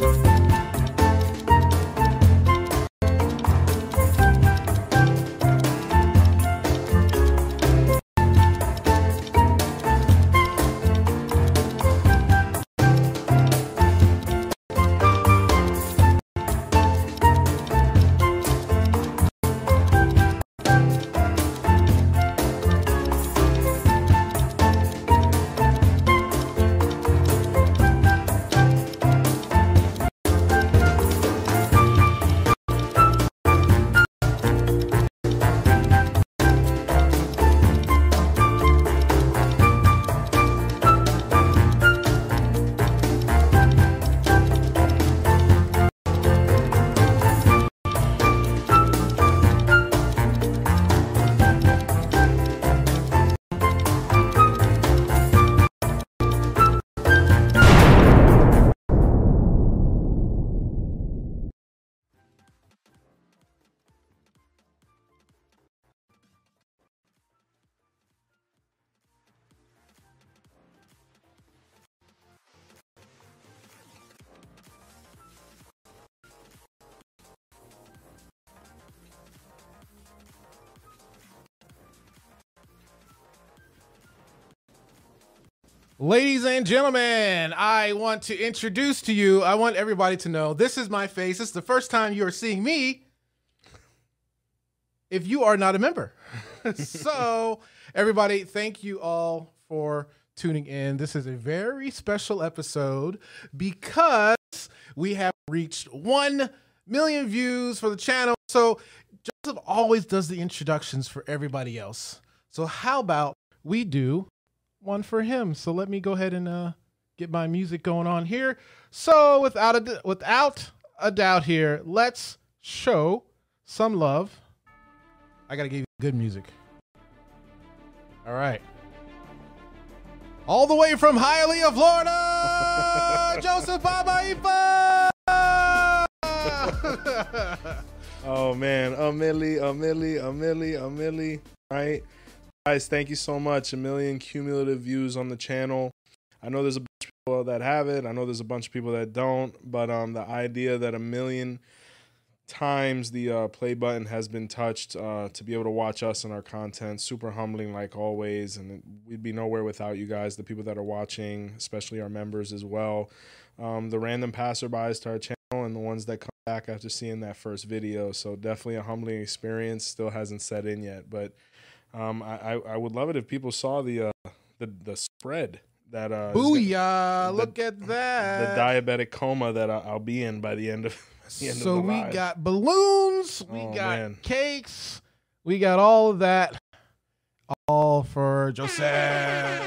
Bye. Ladies and gentlemen, I want to introduce to you, I want everybody to know this is my face. This is the first time you are seeing me if you are not a member. so, everybody, thank you all for tuning in. This is a very special episode because we have reached 1 million views for the channel. So, Joseph always does the introductions for everybody else. So, how about we do one for him. So let me go ahead and uh, get my music going on here. So without a without a doubt here, let's show some love. I gotta give you good music. All right. All the way from Hialeah, Florida, Joseph Babaifa. oh man, a milli, a milli, a milli, a milli, right? Guys thank you so much. A million cumulative views on the channel. I know there's a bunch of people that have it. I know there's a bunch of people that don't. But um the idea that a million times the uh, play button has been touched uh, to be able to watch us and our content super humbling like always. And we'd be nowhere without you guys the people that are watching especially our members as well. Um, the random passerbys to our channel and the ones that come back after seeing that first video. So definitely a humbling experience. Still hasn't set in yet but um, I, I would love it if people saw the uh, the the spread that uh booyah! the, look at that. the diabetic coma that I'll be in by the end of the end so of we live. got balloons we Oh, got man. cakes we got all of that all for Joseph.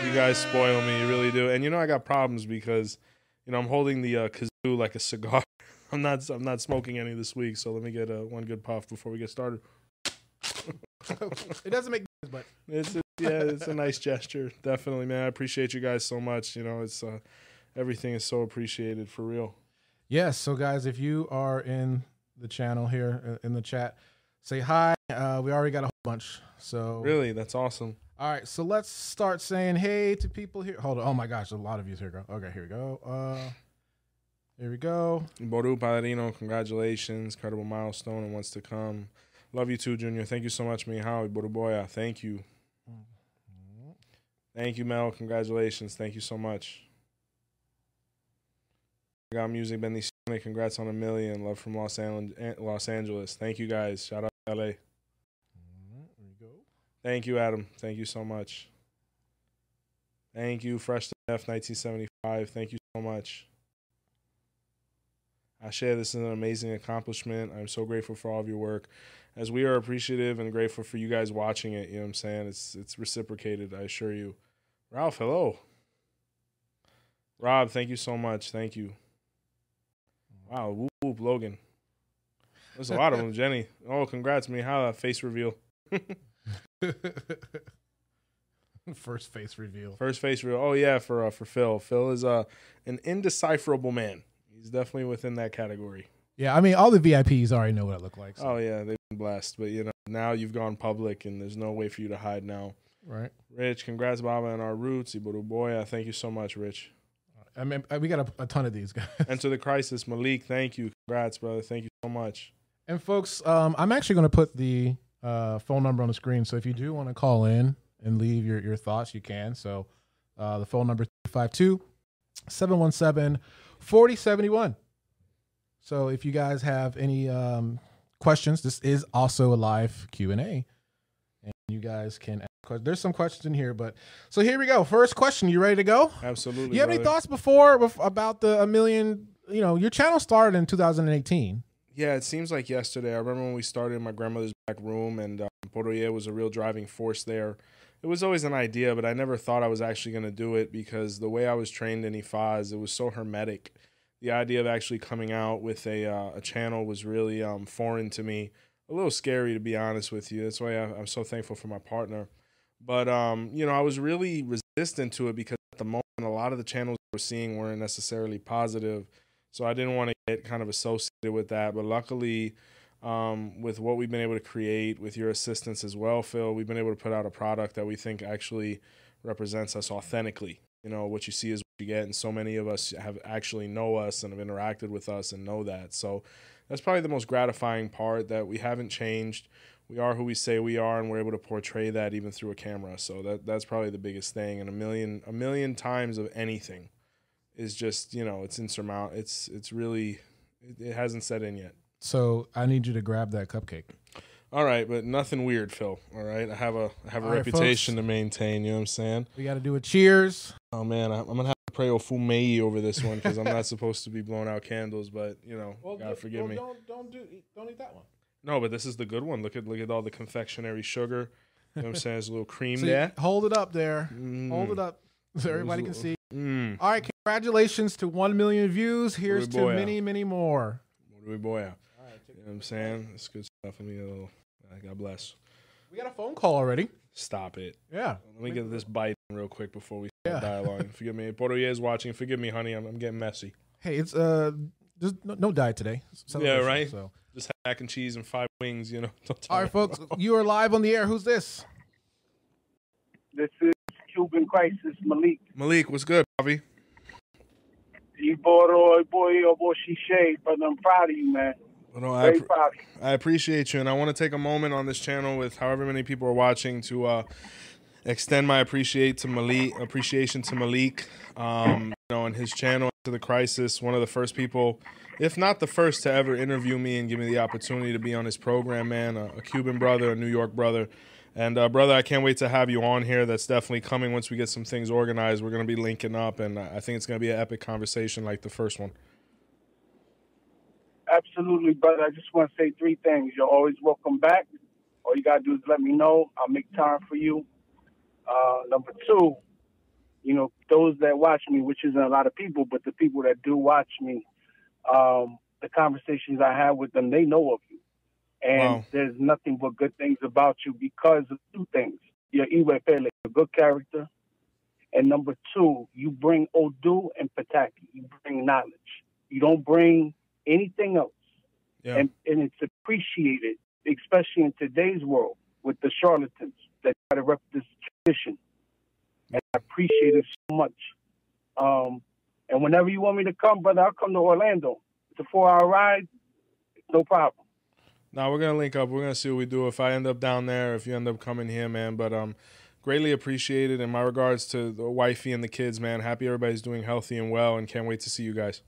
You guys spoil me you really do. And you know I got problems because you know I'm holding the uh, kazoo like a cigar. I'm not I'm not smoking any this week so let me get uh, one good puff before we get started. It doesn't make but It's a, yeah, it's a nice gesture. Definitely, man. I appreciate you guys so much. You know, it's uh, everything is so appreciated for real. Yes. So, guys, if you are in the channel here uh, in the chat, say hi. Uh, we already got a whole bunch. So, Really, that's awesome. all right. So let's start saying hey to people here. Hold on. Oh my gosh, a lot of views here. Go. Okay, here we go. Uh, here we go. Boru Paladino, congratulations. Incredible milestone and what's to come. Love you too, Junior. Thank you so much. Howie Boruboya. Thank you. Thank you, Mel. Congratulations. Thank you so much. I got music bendiciones. Congrats on a million. Love from Los, An- eh, Los Angeles. Thank you guys. Shout out to LA. Here we go. Thank you, Adam. Thank you so much. Thank you, Fresh to Death 1975. Thank you so much. I share this is an amazing accomplishment. I'm so grateful for all of your work. As we are appreciative and grateful for you guys watching it, you know what I'm saying? It's it's reciprocated, I assure you. Ralph, hello. Rob, thank you so much. Thank you. Wow, whoop whoop Logan. There's a lot of them, Jenny. Oh, congrats, me. How that face reveal. First face reveal. First face reveal. Oh yeah, for uh, for Phil. Phil is uh, an indecipherable man. He's definitely within that category. Yeah, I mean, all the VIPs already know what I look like. So, Oh yeah, been blessed. But you know, now you've gone public, and there's no way for you to hide now. right. Rich, congrats, Baba, on our roots. Iboru Boya. Thank you so much, Rich. I mean, we got a, a ton of these guys. Enter the crisis, Malik. Thank you. Congrats, brother. Thank you so much. And folks, um, I'm actually going to put the uh, phone number on the screen. So if you do want to call in and leave your, your thoughts, you can. So uh, the phone number 52 717 4071. So if you guys have any um, questions, this is also a live Q&A. And you guys can ask questions. There's some questions in here, but so here we go. First question. You ready to go? Absolutely. You have any thoughts before about the a million? You know, your channel started in 2018. Yeah, it seems like yesterday. I remember when we started in my grandmother's back room, and um, Poroye was a real driving force there. It was always an idea, but I never thought I was actually going to do it because the way I was trained in IFAZ, it was so hermetic. The idea of actually coming out with a uh, a channel was really um, foreign to me, a little scary to be honest with you. That's why I, I'm so thankful for my partner. But um, you know, I was really resistant to it because at the moment, a lot of the channels we're seeing weren't necessarily positive. So I didn't want to get kind of associated with that. But luckily, um, with what we've been able to create, with your assistance as well, Phil, we've been able to put out a product that we think actually represents us authentically. You know, what you see is what you get, and so many of us have actually know us and have interacted with us and know that. So that's probably the most gratifying part that we haven't changed. We are who we say we are, and we're able to portray that even through a camera. So that that's probably the biggest thing. And a million a million times of anything is just you know it's insurmountable. It's it's really it, it hasn't set in yet. So I need you to grab that cupcake. All right, but nothing weird, Phil. All right, I have a I have a All right, reputation to maintain. You know what I'm saying? We got to do a cheers. Oh man, I, I'm gonna have to pray Ofumei over this one because I'm not supposed to be blowing out candles. But you know, God forgive me. Don't don't do don't eat that one. No, but this is the good one. Look at look at all the confectionery sugar. You know what I'm saying? There's a little cream So there. hold it up there. Mm. Hold it up so everybody can see. Mm. All right, congratulations to one million views. Here's to many many more. What do we boy out? You know what I'm saying? It's good stuff. Let me get a little. God bless. We got a phone call already. Stop it. Yeah. Let me get this bite in real quick before we Yeah. start dialogue. Forgive me. Portoye is watching. Forgive me, honey. I'm, I'm getting messy. Hey, it's uh, there's no, no diet today. It's celebration, right. So, Just had mac and cheese and five wings. You know. Don't tell all me. right, folks, you are live on the air. Who's this? This is Cuban Crisis Malik. Malik, what's good, Bobby? You bought boy, boy, or boy, she shade, but I'm proud of you, man. No, I, Very appre- proud of you. I appreciate you, and I want to take a moment on this channel with however many people are watching to uh, extend my appreciate to Malik, appreciation to Malik, um, you know, and his channel to the crisis. One of the first people, if not the first, to ever interview me and give me the opportunity to be on his program. Man, a, a Cuban brother, a New York brother. And uh, brother, I can't wait to have you on here. That's definitely coming once we get some things organized. We're going to be linking up, and I think it's going to be an epic conversation like the first one. Absolutely, brother. I just want to say three things. You're always welcome back. All you got to do is let me know. I'll make time for you. Uh, number two, you know, those that watch me, which isn't a lot of people, but the people that do watch me, um, the conversations I have with them, they know of you. And Wow. there's nothing but good things about you because of two things. You're Iwa Pele, a good character. And number two, you bring Odu and Pataki. You bring knowledge. You don't bring anything else. Yeah. And, and it's appreciated, especially in today's world with the charlatans that try to rep this tradition. And I appreciate it so much. Um, and whenever you want me to come, brother, I'll come to Orlando. It's a four hour ride. No problem. Now we're gonna link up. We're gonna see what we do. If I end up down there, if you end up coming here, man. But um, greatly appreciated. And my regards to the wifey and the kids, man. Happy everybody's doing healthy and well, and can't wait to see you guys.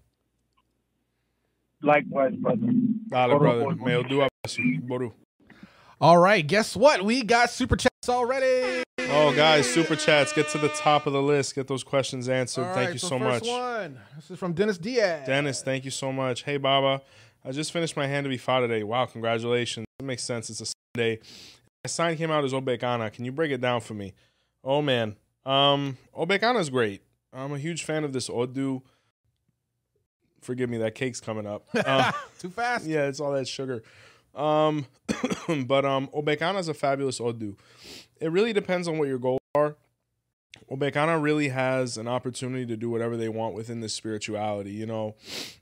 Likewise, brother. Dale, brother. Modupe. Boru. All right, guess what? We got super chats already. Oh, guys, super chats. Get to the top of the list. Get those questions answered. All thank right, you so so first much. One. This is from Dennis Diaz. Dennis, thank you so much. Hey, Baba. I just finished my hand of Ifa today. Wow, congratulations. It makes sense. It's a Sunday. My sign came out as Obekana. Can you break it down for me? Oh, man. Um, Obekana is great. I'm a huge fan of this Odu. Forgive me, that cake's coming up. Uh, Too fast. yeah, it's all that sugar. Um, but um, Obekana is a fabulous Odu. It really depends on what your goals are. Obekana really has an opportunity to do whatever they want within this spirituality. You know,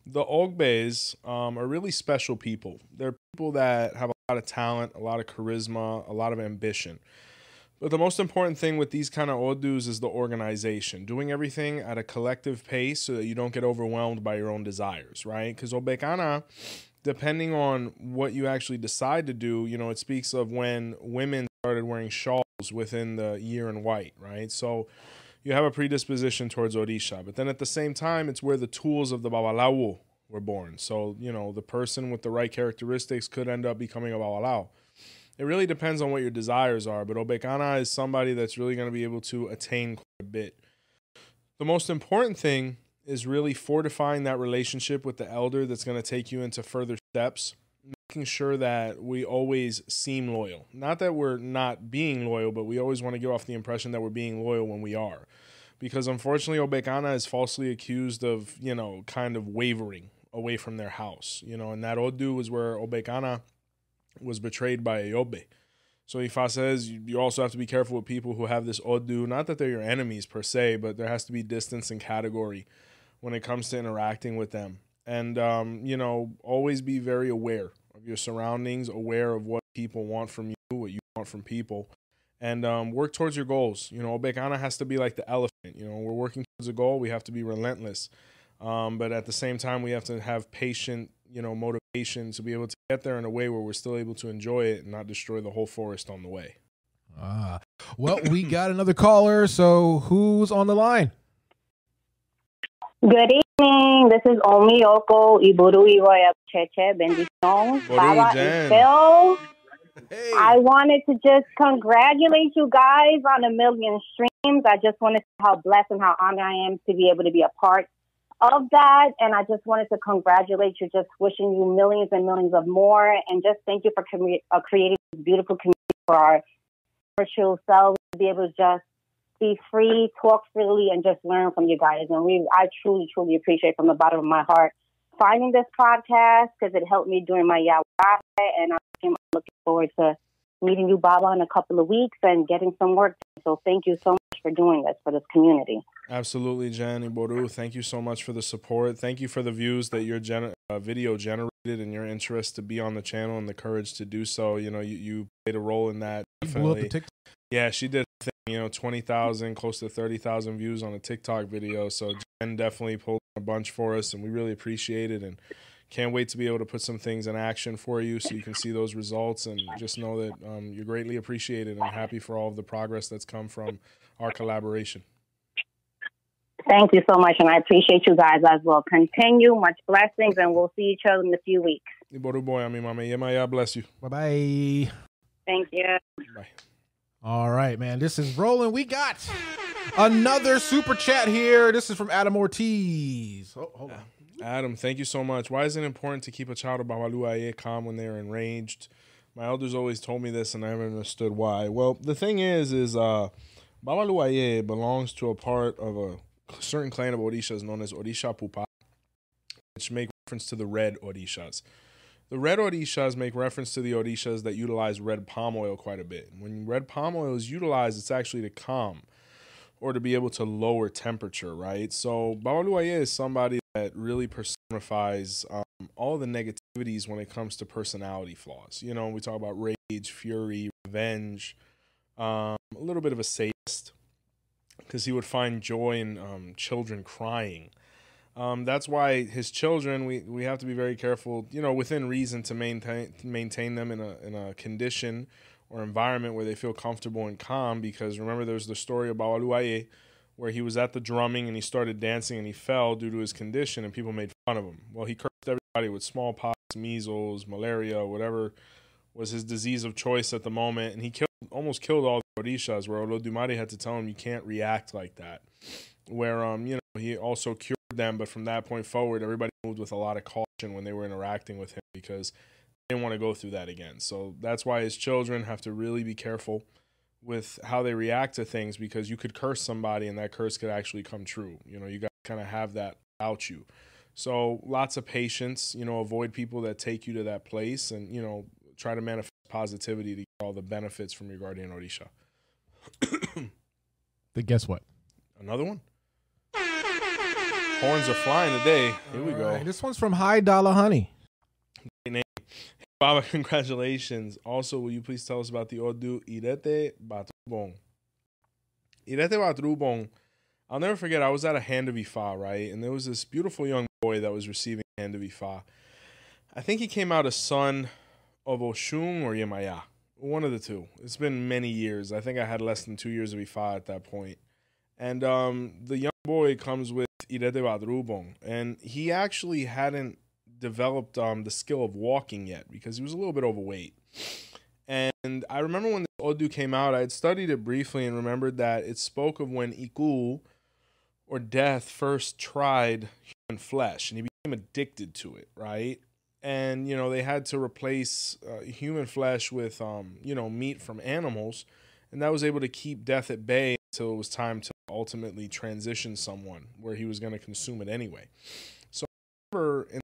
the Ogbe's um, are really special people. They're people that have a lot of talent, a lot of charisma, a lot of ambition. But the most important thing with these kind of odus is the organization, doing everything at a collective pace so that you don't get overwhelmed by your own desires, right? Because Obekana, depending on what you actually decide to do, you know, it speaks of when women started wearing shawls within the year in white, right? So you have a predisposition towards Orisha. But then at the same time, it's where the tools of the Babalawo were born. So, you know, the person with the right characteristics could end up becoming a Babalao it really depends on what your desires are, but Obekana is somebody that's really going to be able to attain quite a bit. The most important thing is really fortifying that relationship with the elder that's going to take you into further steps, making sure that we always seem loyal. Not that we're not being loyal, but we always want to give off the impression that we're being loyal when we are. Because unfortunately, Obekana is falsely accused of, you know, kind of wavering away from their house, you know, and that Odu was where Obekana was betrayed by Ayobe. So Ifa says you also have to be careful with people who have this odu. Not that they're your enemies per se, but there has to be distance and category when it comes to interacting with them. And um, you know, always be very aware of your surroundings, aware of what people want from you, what you want from people, and um, work towards your goals. You know, Obekana has to be like the elephant. You know, we're working towards a goal. We have to be relentless, um, but at the same time, we have to have patient you know motivation to be able to get there in a way where we're still able to enjoy it and not destroy the whole forest on the way. Ah, well, we got another caller. So who's on the line? Good evening. This is Omioko Iburu Iroya Cheche Bendiciones. Baba Jen. Phil. Hey. I wanted to just congratulate you guys on a million streams. I just want to say how blessed and how honored I am to be able to be a part of that. And I just wanted to congratulate you, just wishing you millions and millions of more. And just thank you for uh, creating this beautiful community for our virtual selves to be able to just be free, talk freely, and just learn from you guys. And we, I truly, truly appreciate from the bottom of my heart finding this podcast because it helped me during my iyawo. And I'm looking forward to meeting you, Baba, in a couple of weeks and getting some work. Done. So thank you so much for doing this for this community. Absolutely, Jen Iboru. Thank you so much for the support. Thank you for the views that your gen- uh, video generated and your interest to be on the channel and the courage to do so. You know, you, you played a role in that. Blew up the Definitely. Yeah, she did. thing, You know, twenty thousand, close to thirty thousand views on a TikTok video. So Jen definitely pulled a bunch for us, and we really appreciate it. And can't wait to be able to put some things in action for you, so you can see those results. And just know that um, you're greatly appreciated, and happy for all of the progress that's come from our collaboration. Thank you so much, and I appreciate you guys as well. Continue, much blessings, and we'll see each other in a few weeks. Iboru boy, I mean, mama, yeah, my, bless you. Bye bye. Thank you. Bye. All right, man. This is rolling. We got another super chat here. This is from Adam Ortiz. Oh, hold on. Adam, thank you so much. Why is it important to keep a child of Babaluaye calm when they're enraged? My elders always told me this, and I never understood why. Well, the thing is, is uh, Babaluaye belongs to a part of a certain clan of Orishas known as Orisha Pupa, which make reference to the red Orishas. The red Orishas make reference to the Orishas that utilize red palm oil quite a bit. When red palm oil is utilized, it's actually to calm or to be able to lower temperature, right? So Babaluaye is somebody that really personifies um, all the negativities when it comes to personality flaws. You know, we talk about rage, fury, revenge, um, a little bit of a sadist, because he would find joy in um, children crying. Um, that's why his children, we, we have to be very careful, you know, within reason to maintain maintain them in a in a condition or environment where they feel comfortable and calm. Because remember, there's the story of Bawaluaye where he was at the drumming and he started dancing and he fell due to his condition and people made fun of him. Well, he cursed everybody with smallpox, measles, malaria, whatever was his disease of choice at the moment, and he killed almost killed all the Orishas. Where Olodumare had to tell him you can't react like that. Where um you know he also cured them, but from that point forward, everybody moved with a lot of caution when they were interacting with him because they didn't want to go through that again. So that's why his children have to really be careful with how they react to things because you could curse somebody and that curse could actually come true. You know, you got to kind of have that about you. So lots of patience, you know, avoid people that take you to that place and, you know, try to manifest positivity to get all the benefits from your guardian Orisha. Then guess what? Another one? Horns are flying today. Here we All go. right, This one's from High Dollar Honey. Baba, congratulations. Also, will you please tell us about the Odu Irete Bato Drubong. Irete Drubong, I'll never forget, I was at a Hand of Ifa, right? And there was this beautiful young boy that was receiving Hand of Ifa. I think he came out a son of Oshun or Yemaya. One of the two. It's been many years. I think I had less than two years of Ifa at that point. And um, the young boy comes with Irete Drubong. And he actually hadn't developed um, the skill of walking yet because he was a little bit overweight. And I remember when the Odu came out, I had studied it briefly and remembered that it spoke of when Iku or death first tried human flesh and he became addicted to it, right? And, you know, they had to replace uh, human flesh with, um, you know, meat from animals. And that was able to keep death at bay until it was time to ultimately transition someone where he was going to consume it anyway. So I remember in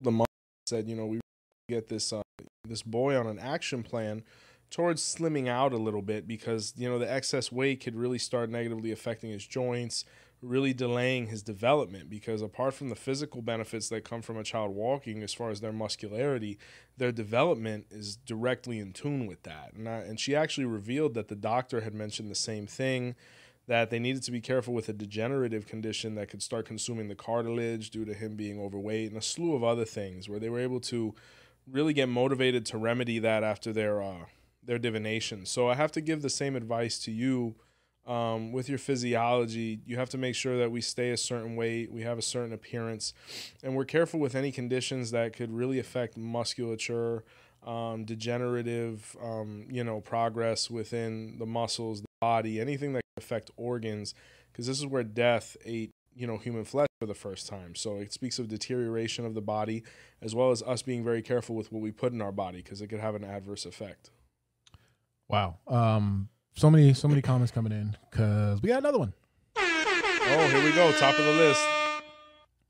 the month said, you know, we get this uh, this boy on an action plan towards slimming out a little bit because you know the excess weight could really start negatively affecting his joints really delaying his development because apart from the physical benefits that come from a child walking as far as their muscularity their development is directly in tune with that and, I, and she actually revealed that the doctor had mentioned the same thing that they needed to be careful with a degenerative condition that could start consuming the cartilage due to him being overweight and a slew of other things where they were able to really get motivated to remedy that after their uh, their divination. So I have to give the same advice to you um, with your physiology. You have to make sure that we stay a certain weight, we have a certain appearance, and we're careful with any conditions that could really affect musculature, um, degenerative, um, you know, progress within the muscles, the body, anything that can affect organs, because this is where death ate you know human flesh for the first time so it speaks of deterioration of the body as well as us being very careful with what we put in our body because it could have an adverse effect Wow. Um, so many, so many comments coming in because we got another one. oh here we go top of the list.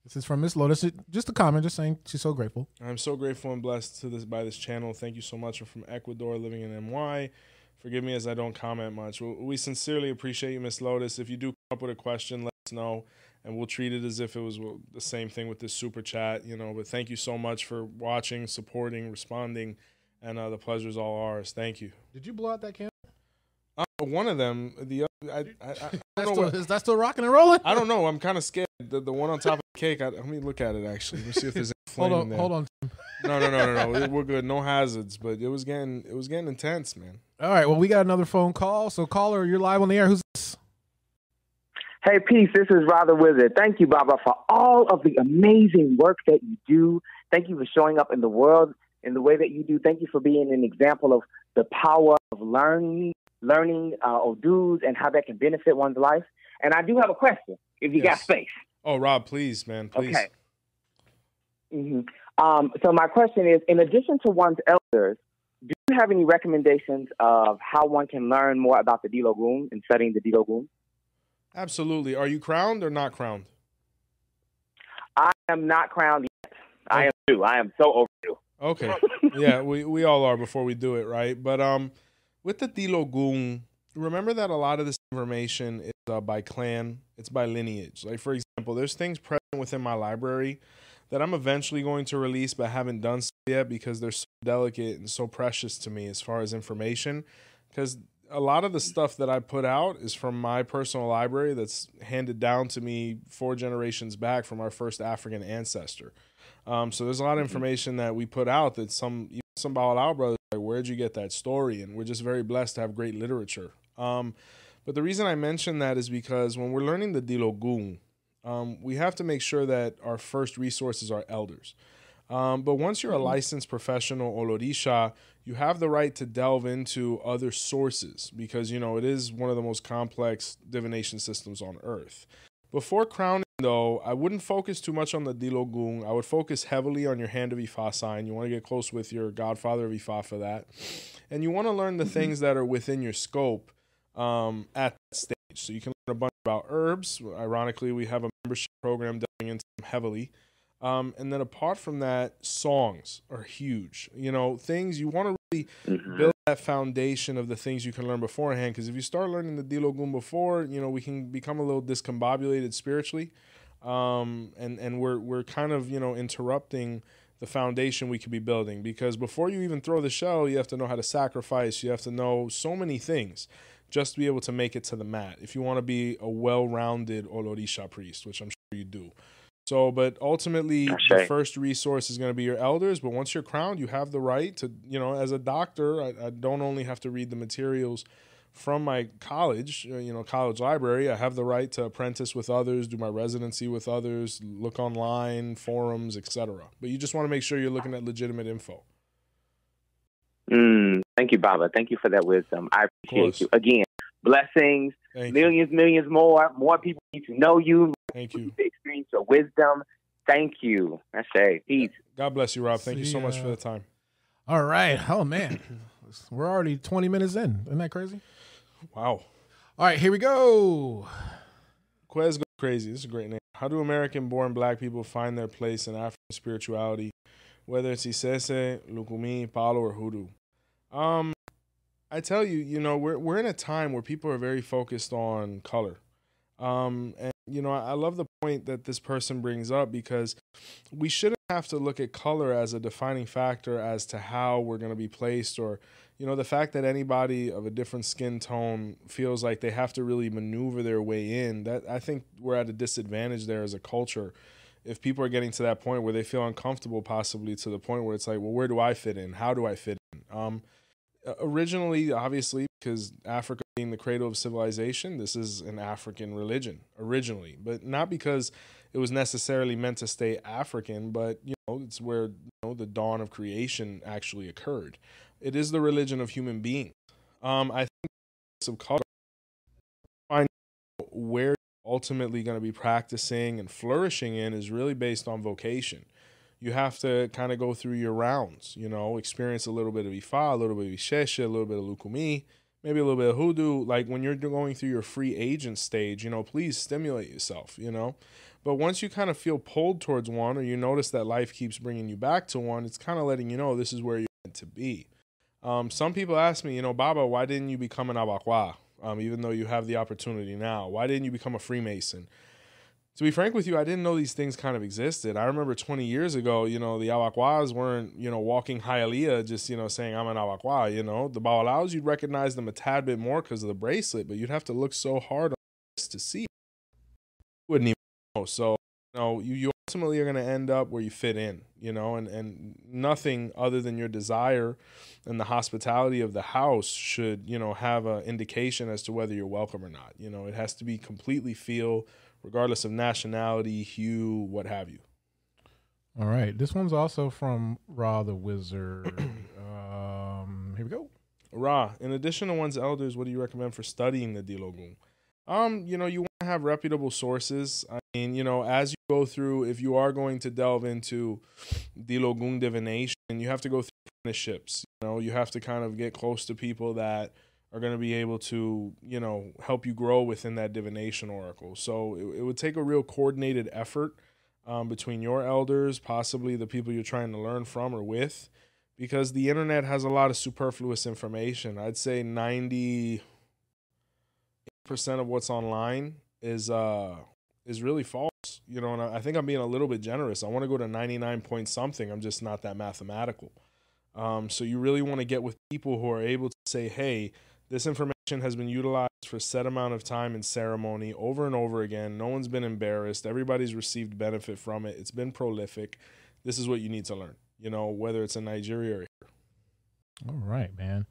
This is from Miss Lotus. Just a comment, just saying she's so grateful. i'm so grateful and blessed to this by this channel. Thank you so much. I'm from ecuador living in my forgive me as i don't comment much. We sincerely appreciate you miss lotus. If you do come up with a question let us know and we'll treat it as if it was the same thing with this super chat you know. But thank you so much for watching supporting responding and uh, the pleasure is all ours. Thank you. Did you blow out that candle? One of them, the other, I, I, I, I That's don't know. still, What, is that still rocking and rolling? I don't know. I'm kind of scared. The, the one on top of the cake. I, let me look at it actually. Let me see if there's any flame hold on, there. hold on. No, no, no, no, no. We're good. No hazards. But it was getting, it was getting intense, man. All right. Well, we got another phone call. So, caller, you're live on the air. Who's this? Hey, peace. This is Ra the Wizard. Thank you, Baba, for all of the amazing work that you do. Thank you for showing up in the world in the way that you do. Thank you for being an example of the power of learning, learning uh, Odus and how that can benefit one's life. And I do have a question, if you got space. Oh, Rob, please, man, please. Okay. hmm Um, so my question is, in addition to one's elders, do you have any recommendations of how one can learn more about the Dilo Dilogun and studying the Dilo Dilogun? Absolutely. Are you crowned or not crowned? I am not crowned yet. I am too. I am so overdue. Okay. yeah, we, we all are before we do it, right? But um, with the Dilogun, remember that a lot of this information is uh, by clan, it's by lineage. Like, for example, there's things present within my library that I'm eventually going to release, but haven't done so yet because they're so delicate and so precious to me as far as information. Because a lot of the stuff that I put out is from my personal library that's handed down to me four generations back from our first African ancestor. Um, so there's a lot of information that we put out that some some Babalao brothers like, where'd you get that story? And we're just very blessed to have great literature. Um, but the reason I mention that is because when we're learning the Dilogun, um, we have to make sure that our first resources are elders. Um, but once you're a licensed professional Olorisha, you have the right to delve into other sources because, you know, it is one of the most complex divination systems on earth. Before crowning, though, I wouldn't focus too much on the Dilogun. I would focus heavily on your hand of Ifa sign. You want to get close with your godfather of Ifa for that. And you want to learn the things that are within your scope um, at that stage. So you can learn a bunch about herbs. Ironically, we have a membership program delving into them heavily. Um, and then apart from that, songs are huge. You know, things you want to really build that foundation of the things you can learn beforehand. Because if you start learning the Dilogun before, you know, we can become a little discombobulated spiritually. Um, and, and we're, we're kind of, you know, interrupting the foundation we could be building. Because before you even throw the show, you have to know how to sacrifice. You have to know so many things just to be able to make it to the mat. If you want to be a well-rounded Olorisha priest, which I'm sure you do. So, but ultimately, the first resource is going to be your elders. But once you're crowned, you have the right to, you know, as a doctor, I, I don't only have to read the materials from my college, uh, you know, college library. I have the right to apprentice with others, do my residency with others, look online, forums, etc. But you just want to make sure you're looking at legitimate info. Mm, thank you, Baba. Thank you for that wisdom. I appreciate you. Again, blessings, thank millions, you. millions more. More people need to know you. Thank you. To experience your wisdom. Thank you. I say peace. God bless you, Rob. Thank See, you so much uh, for the time. All right. Oh man, we're already 20 minutes in. Isn't that crazy? Wow. All right, here we go. Quez go crazy. This is a great name. How do American-born Black people find their place in African spirituality, whether it's Isese, Lukumi, Palo, or Hoodoo? Um, I tell you, you know, we're we're in a time where people are very focused on color. Um, and you know, I love the point that this person brings up because we shouldn't have to look at color as a defining factor as to how we're going to be placed or you know the fact that anybody of a different skin tone feels like they have to really maneuver their way in that i think we're at a disadvantage there as a culture. If people are getting to that point where they feel uncomfortable possibly to the point where it's like well where do i fit in? How do i fit in? Um, originally obviously because africa being the cradle of civilization this is an african religion originally but not because it was necessarily meant to stay african but you know it's where you know the dawn of creation actually occurred it is the religion of human beings. Um, I think some color find where you're ultimately going to be practicing and flourishing in is really based on vocation. You have to kind of go through your rounds, you know, experience a little bit of Ifa, a little bit of Isheshe, a little bit of Lukumi, maybe a little bit of Hoodoo. Like when you're going through your free agent stage, you know, please stimulate yourself, you know. But once you kind of feel pulled towards one or you notice that life keeps bringing you back to one, it's kind of letting you know this is where you're meant to be. Um, some people ask me, you know, Baba, why didn't you become an Abakwa? Um, even though you have the opportunity now, why didn't you become a Freemason? To be frank with you, I didn't know these things kind of existed. I remember 20 years ago, you know, the Awakwas weren't, you know, walking Hialeah just, you know, saying, I'm an Awakwa, you know. The Bawalaos, you'd recognize them a tad bit more because of the bracelet, but you'd have to look so hard to see. Wouldn't even know. So, you know, you, you ultimately are going to end up where you fit in, you know, and, and nothing other than your desire and the hospitality of the house should, you know, have an indication as to whether you're welcome or not. You know, it has to be completely feel, regardless of nationality, hue, what have you. All right. This one's also from Ra the Wizard. um, here we go. Ra, in addition to one's elders, what do you recommend for studying the Dilogun? Um, you know, you want to have reputable sources. I mean, you know, as you go through, if you are going to delve into Dilogun divination, you have to go through apprenticeships. You know, you have to kind of get close to people that are going to be able to, you know, help you grow within that divination oracle. So it, it would take a real coordinated effort um, between your elders, possibly the people you're trying to learn from or with, because the internet has a lot of superfluous information. I'd say 90 percent of what's online is uh is really false. You know, and I, I think I'm being a little bit generous. I want to go to 99 point something. I'm just not that mathematical. Um, so you really want to get with people who are able to say, hey, this information has been utilized for a set amount of time in ceremony over and over again. No one's been embarrassed. Everybody's received benefit from it. It's been prolific. This is what you need to learn, you know, whether it's in Nigeria or here. All right, man.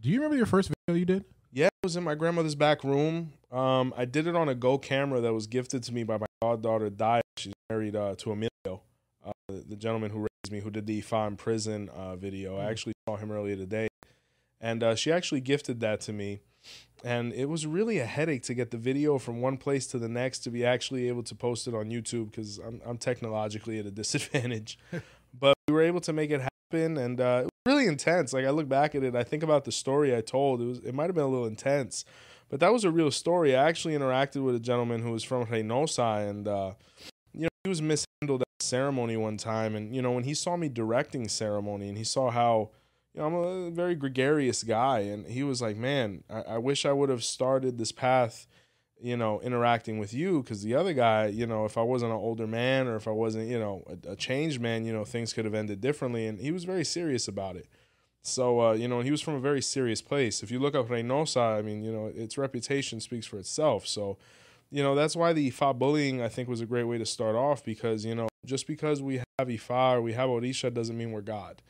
Do you remember your first video you did? Yeah, it was in my grandmother's back room. Um, I did it on a Go camera that was gifted to me by my goddaughter, Dia. She's married uh, to Emilio, uh, the gentleman who raised me, who did the Ifa in prison uh, video. I hmm. actually saw him earlier today. And uh, she actually gifted that to me. And it was really a headache to get the video from one place to the next to be actually able to post it on YouTube because I'm, I'm technologically at a disadvantage. but we were able to make it happen. And uh, it was really intense. Like I look back at it, I think about the story I told. It was it might have been a little intense, but that was a real story. I actually interacted with a gentleman who was from Reynosa, and uh, you know he was mishandled at ceremony one time, and you know when he saw me directing ceremony, and he saw how. You know, I'm a very gregarious guy, and he was like, "Man, I, I wish I would have started this path you know, interacting with you because the other guy, you know, if I wasn't an older man or if I wasn't, you know, a, a changed man, you know, things could have ended differently. And he was very serious about it. So, uh, you know, he was from a very serious place. If you look up Reynosa, I mean, you know, its reputation speaks for itself. So, you know, that's why the Ifa bullying, I think, was a great way to start off because, you know, just because we have Ifa or we have Orisha doesn't mean we're God.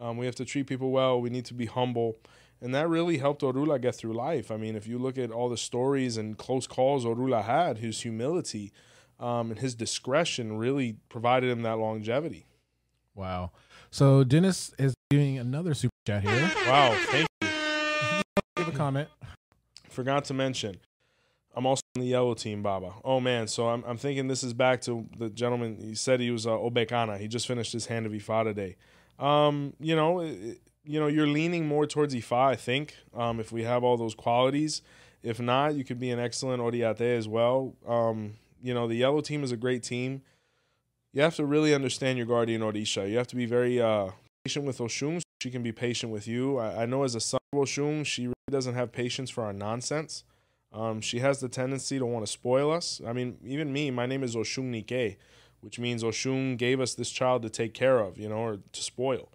Um, we have to treat people well. We need to be humble. And that really helped Orula get through life. I mean, if you look at all the stories and close calls Orula had, his humility um, and his discretion really provided him that longevity. Wow. So Dennis is doing another super chat here. Wow. Thank you. Give a comment. Forgot to mention, I'm also on the yellow team, Baba. Oh, man. So I'm, I'm thinking this is back to the gentleman. He said he was uh, Obekana. He just finished his hand of Ifa today. Um, you know, it, you know, you're leaning more towards Ifa, I think, um, if we have all those qualities. If not, you could be an excellent Oriate as well. Um, you know, the yellow team is a great team. You have to really understand your guardian Orisha. You have to be very uh, patient with Oshun. So she can be patient with you. I, I know as a son of Oshun, she really doesn't have patience for our nonsense. Um, she has the tendency to want to spoil us. I mean, even me, my name is Oshun Nike, which means Oshun gave us this child to take care of, you know, or to spoil.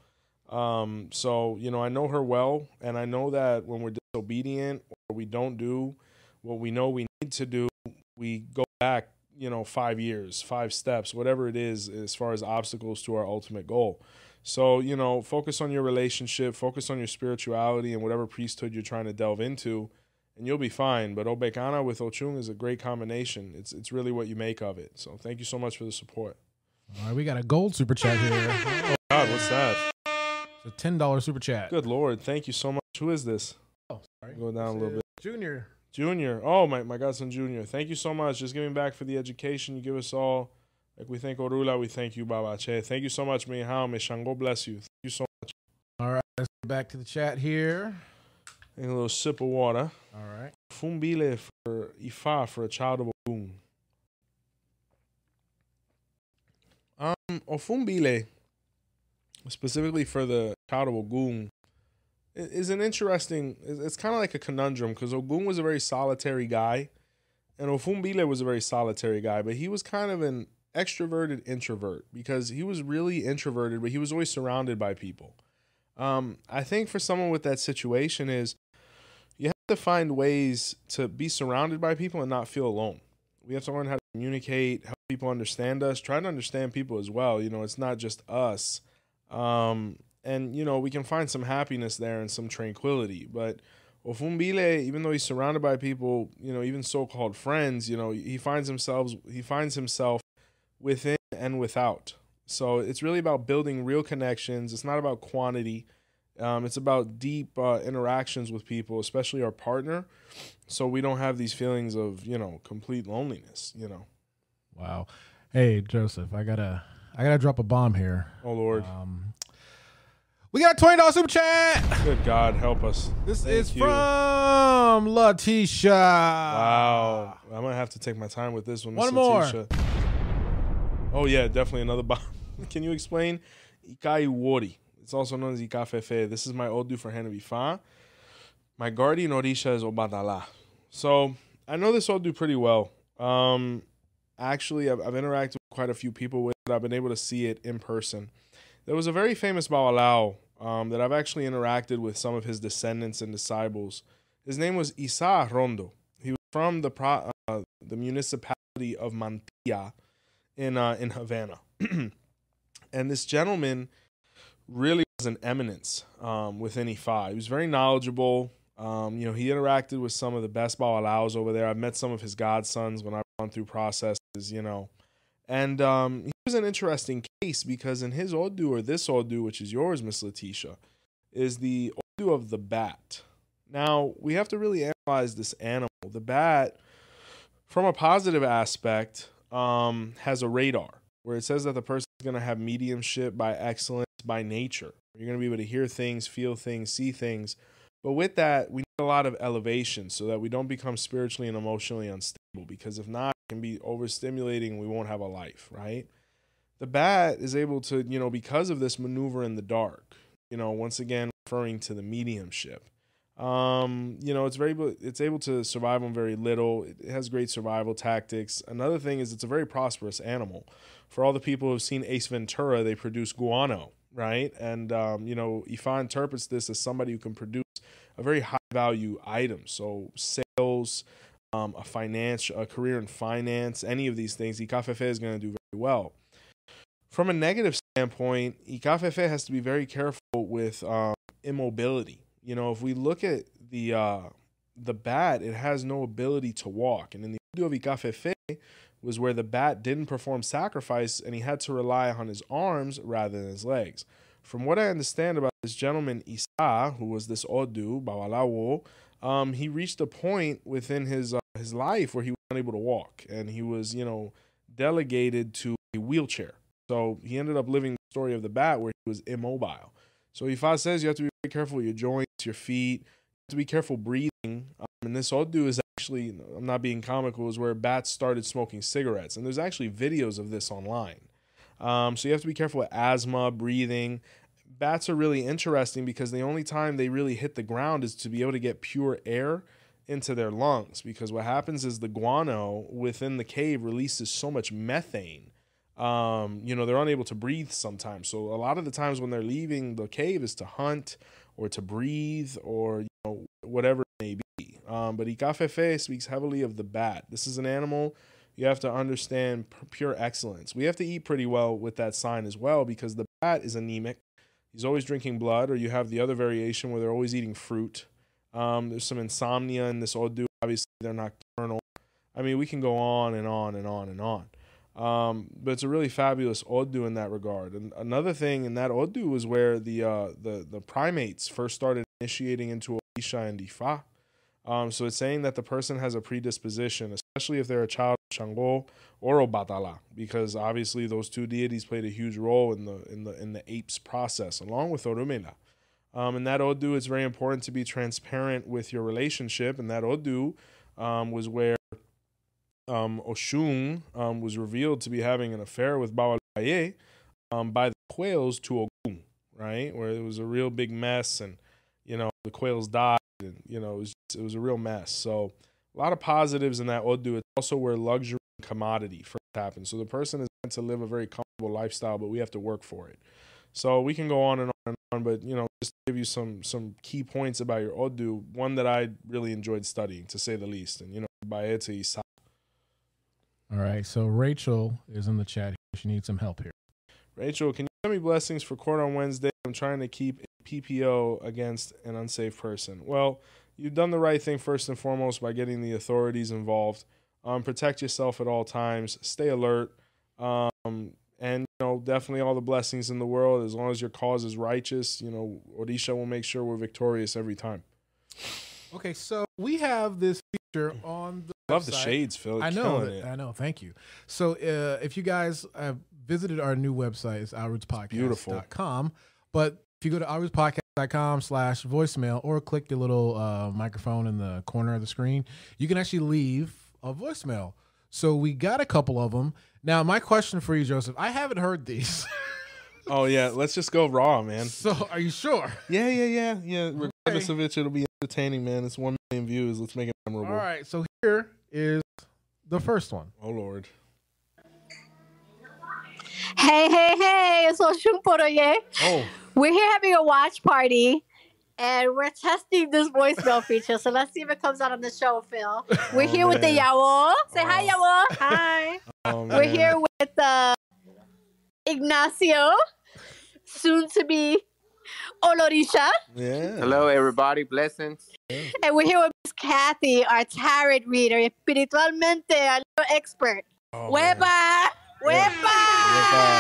Um, so, you know, I know her well, and I know that when we're disobedient or we don't do what we know we need to do, we go back, you know, five years, five steps, whatever it is, as far as obstacles to our ultimate goal. So, you know, focus on your relationship, focus on your spirituality and whatever priesthood you're trying to delve into, and you'll be fine. But Obekana with Oshun is a great combination. It's it's really what you make of it. So thank you so much for the support. All right, we got a gold super chat here. Oh God, what's that? It's a ten dollar super chat. Good Lord, thank you so much. Who is this? Oh, sorry. Go down a little bit. Junior. Junior. Oh, my, my godson Junior. Thank you so much. Just giving back for the education you give us all. Like we thank Orula, we thank you, Baba Che. Thank you so much, Mihao. May Shango bless you. Thank you so much. All right, let's get back to the chat here. A little sip of water. All right. Fumbile for Ifa for a child of Ogun. Um, Ofumbile, specifically for the child of Ogun, is an interesting. It's kind of like a conundrum because Ogun was a very solitary guy, and Ofumbile was a very solitary guy, but he was kind of an extroverted introvert because he was really introverted, but he was always surrounded by people. Um, I think for someone with that situation is to find ways to be surrounded by people and not feel alone. We have to learn how to communicate, help people understand us, try to understand people as well. You know, it's not just us. Um, and, you know, we can find some happiness there and some tranquility. But Ofumbile, even though he's surrounded by people, you know, even so-called friends, you know, he finds himself he finds himself within and without. So it's really about building real connections. It's not about quantity. Um, it's about deep uh, interactions with people, especially our partner, so we don't have these feelings of you know complete loneliness. You know. Wow. Hey Joseph, I gotta I gotta drop a bomb here. Oh Lord, Um, we got a twenty dollar super chat. good God, help us. This Thank is you. from Letitia. Wow, I'm gonna have to take my time with this one. One Miss more. Letitia. Oh yeah, definitely another bomb. Can you explain Ika Iwori? It's also known as Ikafefe. This is my Odu for Hand of Ifa. My guardian Orisha is Obatala. So I know this Odu pretty well. Um, actually, I've, I've interacted with quite a few people with it. I've been able to see it in person. There was a very famous Bawalao um, that I've actually interacted with some of his descendants and disciples. His name was Isa Rondo. He was from the pro, uh, the municipality of Mantilla in uh, in Havana, and this gentleman really was an eminence um, within Ifa. He was very knowledgeable. Um, you know, he interacted with some of the best Bawalaos over there. I've met some of his godsons when I've gone through processes, you know. And um, he was an interesting case because in his Odu, or this Odu, which is yours, Miss Letitia, is the Odu of the bat. Now, we have to really analyze this animal. The bat, from a positive aspect, um, has a radar where it says that the person is going to have mediumship by excellence by nature. You're going to be able to hear things, feel things, see things. But with that, we need a lot of elevation so that we don't become spiritually and emotionally unstable because if not, it can be overstimulating we won't have a life, right? The bat is able to, you know, because of this maneuver in the dark, you know, once again referring to the mediumship. Um, you know, it's very it's able to survive on very little. It has great survival tactics. Another thing is it's a very prosperous animal. For all the people who've seen Ace Ventura, they produce guano, right? And um, you know, Ifa interprets this as somebody who can produce a very high value item. So sales, um, a finance, a career in finance, any of these things, Ikafefe is going to do very well. From a negative standpoint, Ikafefe has to be very careful with um, immobility. You know, if we look at the uh, the bat, it has no ability to walk, and in the video of Ikafefe was where the bat didn't perform sacrifice and he had to rely on his arms rather than his legs. From what I understand about this gentleman Isa, who was this Odu Babalawo, um, he reached a point within his uh, his life where he was unable to walk, and he was, you know, delegated to a wheelchair. So he ended up living the story of the bat where he was immobile. So Ifa says you have to be very careful with your joints, your feet, you have to be careful breathing. Um, and this Odu is actually, I'm not being comical, is where bats started smoking cigarettes. And there's actually videos of this online. Um, so you have to be careful with asthma, breathing. Bats are really interesting because the only time they really hit the ground is to be able to get pure air into their lungs. Because what happens is the guano within the cave releases so much methane um, you know, they're unable to breathe sometimes. So a lot of the times when they're leaving the cave is to hunt or to breathe or you know whatever. Um, but Ikafefe speaks heavily of the bat. This is an animal you have to understand pure excellence. We have to eat pretty well with that sign as well because the bat is anemic. He's always drinking blood, or you have the other variation where they're always eating fruit. Um, there's some insomnia in this Odu. Obviously, they're nocturnal. I mean, we can go on and on and on and on. Um, but it's a really fabulous Odu in that regard. And another thing in that Odu was where the uh, the the primates first started initiating into Orisha and Ifa. Um, so it's saying that the person has a predisposition, especially if they're a child of Shango or Obatala, because obviously those two deities played a huge role in the in the in the apes process, along with Orumila. Um, and that Odu, it's very important to be transparent with your relationship. And that Odu um, was where um, Oshun um, was revealed to be having an affair with Babalaye um, by the quails to Ogun, right? Where it was a real big mess and, you know, the quails died and, you know, it was, just, it was a real mess. So a lot of positives in that Odu. It's also where luxury and commodity first happens. So the person is meant to live a very comfortable lifestyle, but we have to work for it. So we can go on and on and on, but, you know, just give you some some key points about your Odu, one that I really enjoyed studying, to say the least. And, you know, Baete Isa all right. So Rachel is in the chat. She needs some help here. Rachel, can you send me blessings for court on Wednesday? I'm trying to keep PPO against an unsafe person. Well, you've done the right thing first and foremost by getting the authorities involved. Um, protect yourself at all times. Stay alert. Um, and you know, definitely all the blessings in the world. As long as your cause is righteous, you know, Orisha will make sure we're victorious every time. Okay, so we have this feature on the Love website. the shades, Phil. I know, it. I know. Thank you. So, uh, if you guys have visited our new website, it's outrootspodcast.com. But if you go to outrootspodcast.com slash voicemail or click the little uh, microphone in the corner of the screen, you can actually leave a voicemail. So, we got a couple of them. Now, my question for you, Joseph, I haven't heard these. Oh yeah, let's just go raw, man. so, are you sure? Yeah, yeah, yeah, yeah. Regardless of it, it'll be entertaining, man. It's one million views. Let's make it memorable. All right. So, here is the first one. Oh lord. Hey, hey, hey, it's Oshun Poroye. Oh, We're here having a watch party and we're testing this voicemail feature. So let's see if it comes out on the show, Phil. We're Oh, here with the man. Yawo. Say hi, Oh. Yawo. Hi. oh We're here with uh, Ignacio, soon to be Olorisha. Yeah. Hello, everybody. Blessings. And we're here with Miss Kathy, our tarot reader, espiritualmente, a little expert. Oh, man. Hueva! Hueva!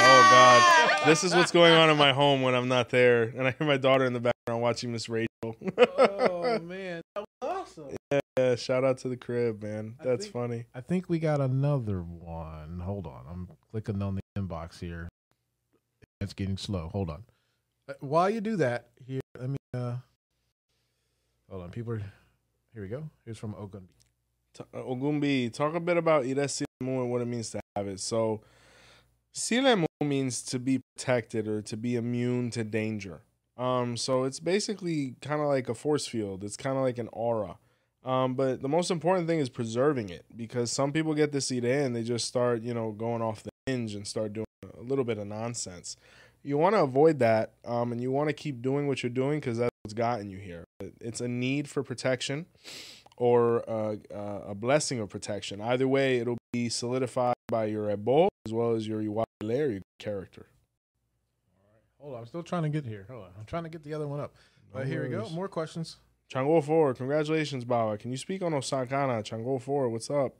Oh god. This is what's going on in my home when I'm not there, and I hear my daughter in the background watching Miss Rachel. Oh, man. That was awesome. yeah, shout out to the crib, man. I That's think- funny. I think we got another one. Hold on. I'm clicking on the inbox here. It's getting slow. Hold on. Uh, While you do that, here, let me, uh, hold on. People are, here we go. Here's from Ogunbi. T- uh, Ogumbi, talk a bit about Iresi Mu and what it means to have it. So, Silemu means to be protected or to be immune to danger. Um, so it's basically kind of like a force field. It's kind of like an aura. Um, but the most important thing is preserving it because some people get this idea and they just start, you know, going off the hinge and start doing a little bit of nonsense. You want to avoid that, um, and you want to keep doing what you're doing because that's what's gotten you here. It's a need for protection or uh, uh, a blessing of protection. Either way, it'll be solidified by your ebo as well as your iwale your character. Hold on, I'm still trying to get here. Hold on, I'm trying to get the other one up. But No here we go. More questions. Chango 4, congratulations, Bawa. Can you speak on Osakana? Chango 4, what's up?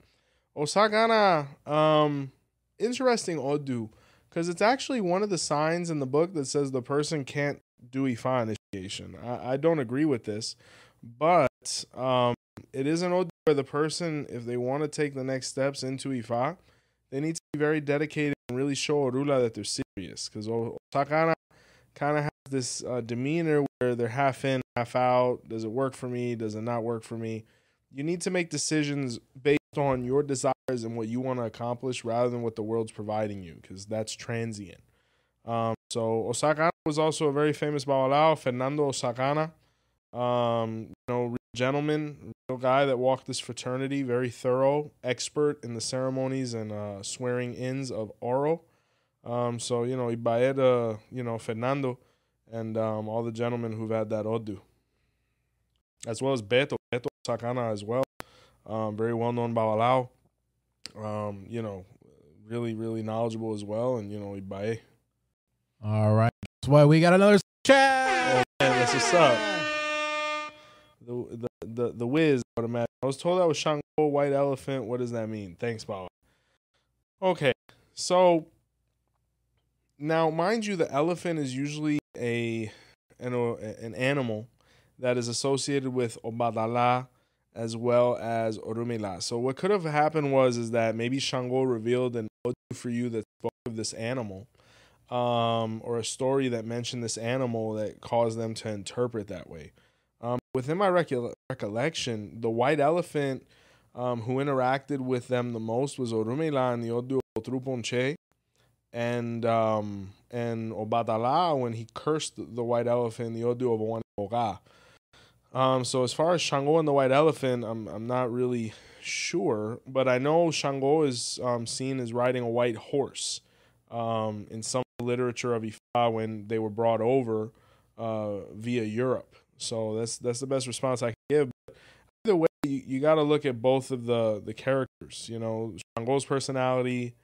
Osakana, um, interesting Odu, because it's actually one of the signs in the book that says the person can't do Ifa initiation. I, I don't agree with this, but um, it is an Odu where the person, if they want to take the next steps into Ifa, they need to be very dedicated and really show Orula that they're serious, because Osakana kind of has this uh, demeanor where they're half in, half out. Does it work for me? Does it not work for me? You need to make decisions based on your desires and what you want to accomplish rather than what the world's providing you, because that's transient. Um, so Osakana was also a very famous Babalao, Fernando Osakana. Um, you know, gentleman, guy that walked this fraternity, very thorough, expert in the ceremonies and uh, swearing ins of Oro. Um, so you know, Ibaeda, you know, Fernando, and um, all the gentlemen who've had that Odu, as well as Beto, Beto Sakana as well, um, very well known Babalao. Um, you know, really, really knowledgeable as well, and you know, Ibae. All right, that's why we got another chat. Oh man, that's what's up. The the the the whiz, I would imagine. I was told that was Shango White Elephant. What does that mean? Thanks, Bob. Okay, so now, mind you, the elephant is usually a an, an animal that is associated with Obatala as well as Orumila. So what could have happened was is that maybe Shango revealed an Odu for you that spoke of this animal, um, or a story that mentioned this animal that caused them to interpret that way. Um, within my recol- recollection, the white elephant um, who interacted with them the most was Orumila and the Odu Otruponche and um and Obatala when he cursed the white elephant, the Odu of Oga. Um, so as far as Shango and the white elephant, I'm I'm not really sure, but I know Shango is um, seen as riding a white horse. Um, in some literature of Ifa when they were brought over uh, via Europe. So that's that's the best response I can give. But either way, you, you got to look at both of the the characters. You know, Shango's personality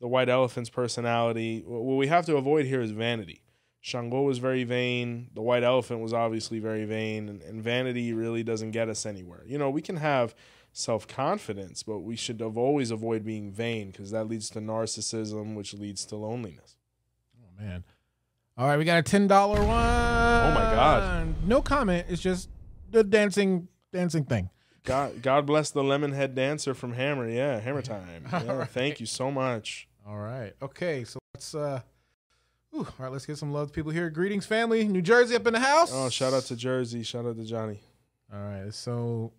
the white elephant's personality. What we have to avoid here is vanity. Shango was very vain. The white elephant was obviously very vain, and, and vanity really doesn't get us anywhere. You know, we can have self confidence, but we should have always avoid being vain because that leads to narcissism, which leads to loneliness. Oh man. All right, we got a ten dollar one. Oh my God. No comment. It's just the dancing dancing thing. God, God bless the lemon head dancer from Hammer. Yeah, Hammer time. Yeah, Alright. Thank you so much. All right. Okay, so let's uh ooh, all right, let's get some love to people here. Greetings, family. New Jersey up in the house. Oh, shout out to Jersey. Shout out to Johnny. All right, so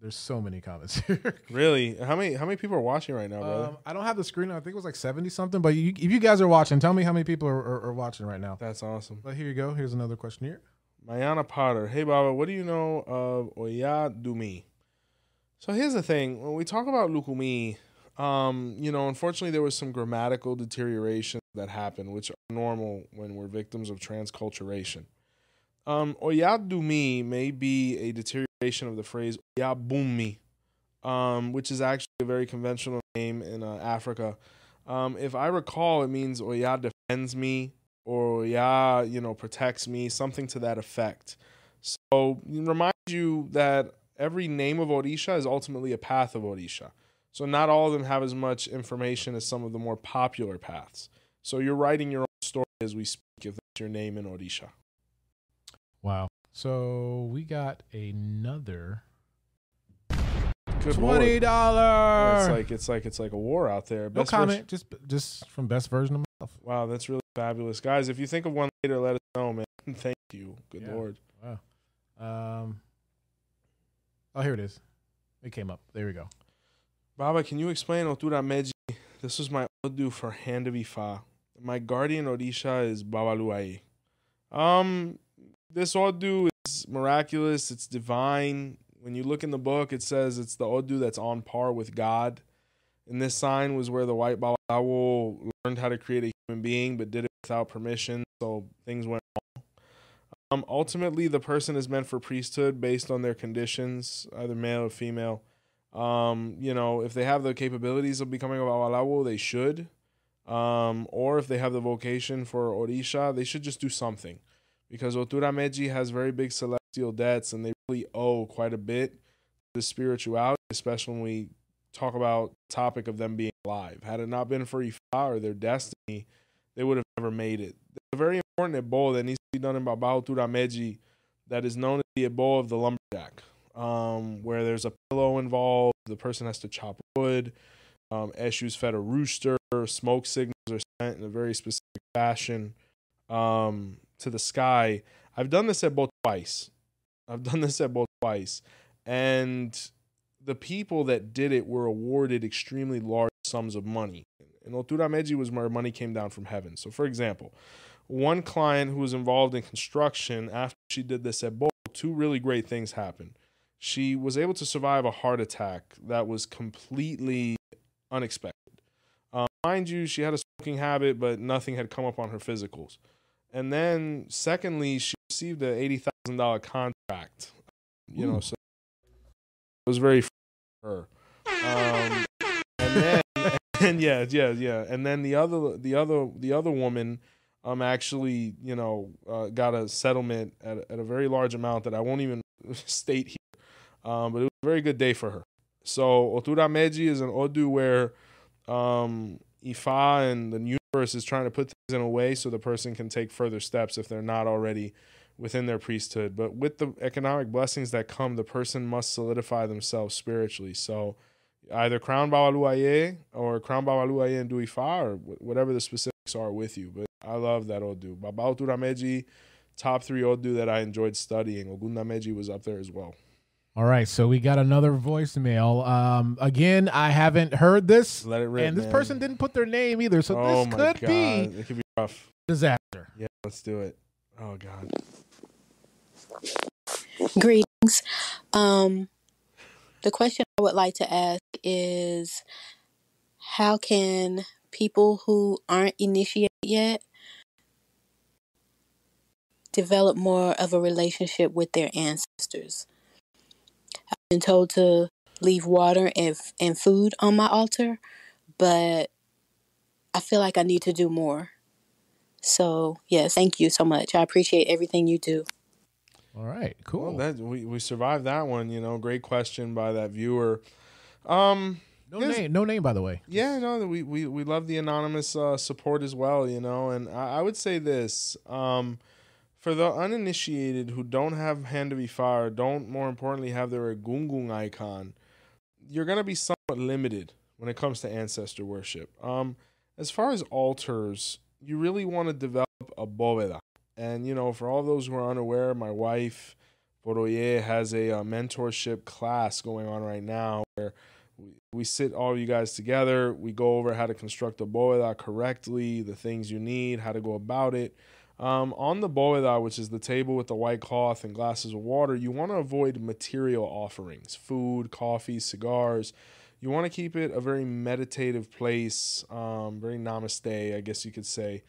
there's so many comments here. Really? How many how many people are watching right now, brother? Um, I don't have the screen. I think it was like 70 something. But you, if you guys are watching, tell me how many people are, are, are watching right now. That's awesome. But here you go. Here's another question here. Mayana Potter. Hey, Baba, what do you know of Oya Dumi? So here's the thing. When we talk about Lukumi, um, you know, unfortunately, there was some grammatical deterioration that happened, which are normal when we're victims of transculturation. Um, Oya Dumi may be a deterioration of the phrase Oya Bumi, um, which is actually a very conventional name in uh, Africa. Um, if I recall, it means Oya defends me or Oya, you know, protects me, something to that effect. So remind you that every name of Orisha is ultimately a path of Orisha. So not all of them have as much information as some of the more popular paths. So you're writing your own story as we speak if that's your name in Orisha. Wow. So we got another Good twenty dollar. It's like it's like it's like a war out there. no comment. vers- Just just from best version of myself. wow, that's really fabulous, guys. If you think of one later, let us know, man. Thank you. Good Yeah. lord. Wow. Um. Oh, here it is. It came up. There we go. Baba, can you explain Otura Meji? This is my Odu for Hand of Ifa. My guardian Orisha is Babaluaye. Um, this Odu is miraculous. It's divine. When you look in the book, it says it's the Odu that's on par with God. And this sign was where the white Babalawo learned how to create a human being, but did it without permission. So things went wrong. Um, ultimately, the person is meant for priesthood based on their conditions, either male or female. Um, you know, if they have the capabilities of becoming a Babalawo, they should. Um, or if they have the vocation for Orisha, they should just do something. Because Otura Meji has very big celestial debts and they really owe quite a bit to the spirituality, especially when we talk about the topic of them being alive. Had it not been for Ifa or their destiny, they would have never made it. There's a very important ebo that needs to be done in Baba Otura Meji that is known as the ebo of the lumberjack, um, where there's a pillow involved, the person has to chop wood, um, Eshu's fed a rooster, smoke signals are sent in a very specific fashion um, to the sky. I've done this at both twice. I've done this at both twice. And the people that did it were awarded extremely large sums of money. And Otura Meji was where money came down from heaven. So, for example, one client who was involved in construction, after she did this at both, two really great things happened. She was able to survive a heart attack that was completely unexpected. Um, mind you, she had a smoking habit, but nothing had come up on her physicals. And then, secondly, she received a eighty thousand dollar contract. You know, so it was very for her. Um, and then, and yeah, yeah, yeah. And then the other, the other, the other woman, um, actually, you know, uh, got a settlement at, at a very large amount that I won't even state here. Um, but it was a very good day for her. So Otura Meji is an Odu where um, Ifa and the universe is trying to put things in a way so the person can take further steps if they're not already within their priesthood. But with the economic blessings that come, the person must solidify themselves spiritually. So either Crown Babaluaye or Crown Babaluaye and Duifa or whatever the specifics are with you. But I love that Odu. Baba Otura Meji, top three Odu that I enjoyed studying. Ogunda Meji was up there as well. All right, so we got another voicemail. Um, again, I haven't heard this, Let it rip, and this man. person didn't put their name either, so oh this my could God. be It could be rough. disaster. Yeah, let's do it. Oh God. Greetings. Um, the question I would like to ask is how can people who aren't initiated yet develop more of a relationship with their ancestors? I've been told to leave water and, and food on my altar, but I feel like I need to do more. So, yes, thank you so much. I appreciate everything you do. All right, cool. Well, that we, we survived that one. You know, great question by that viewer. Um, no name, no name, by the way. Yeah, no, we we we love the anonymous uh, support as well, you know. And I, I would say this: um, for the uninitiated who don't have hand to Be Ifar, don't more importantly have their Gungung icon, you're gonna be somewhat limited when it comes to ancestor worship. Um, as far as altars, you really want to develop a bóveda. And you know, for all those who are unaware, my wife Boroye has a uh, mentorship class going on right now where we, we sit all you guys together. We go over how to construct a bóveda correctly, the things you need, how to go about it. Um, on the bóveda, which is the table with the white cloth and glasses of water, you want to avoid material offerings, food, coffee, cigars. You want to keep it a very meditative place, um, very namaste, I guess you could say.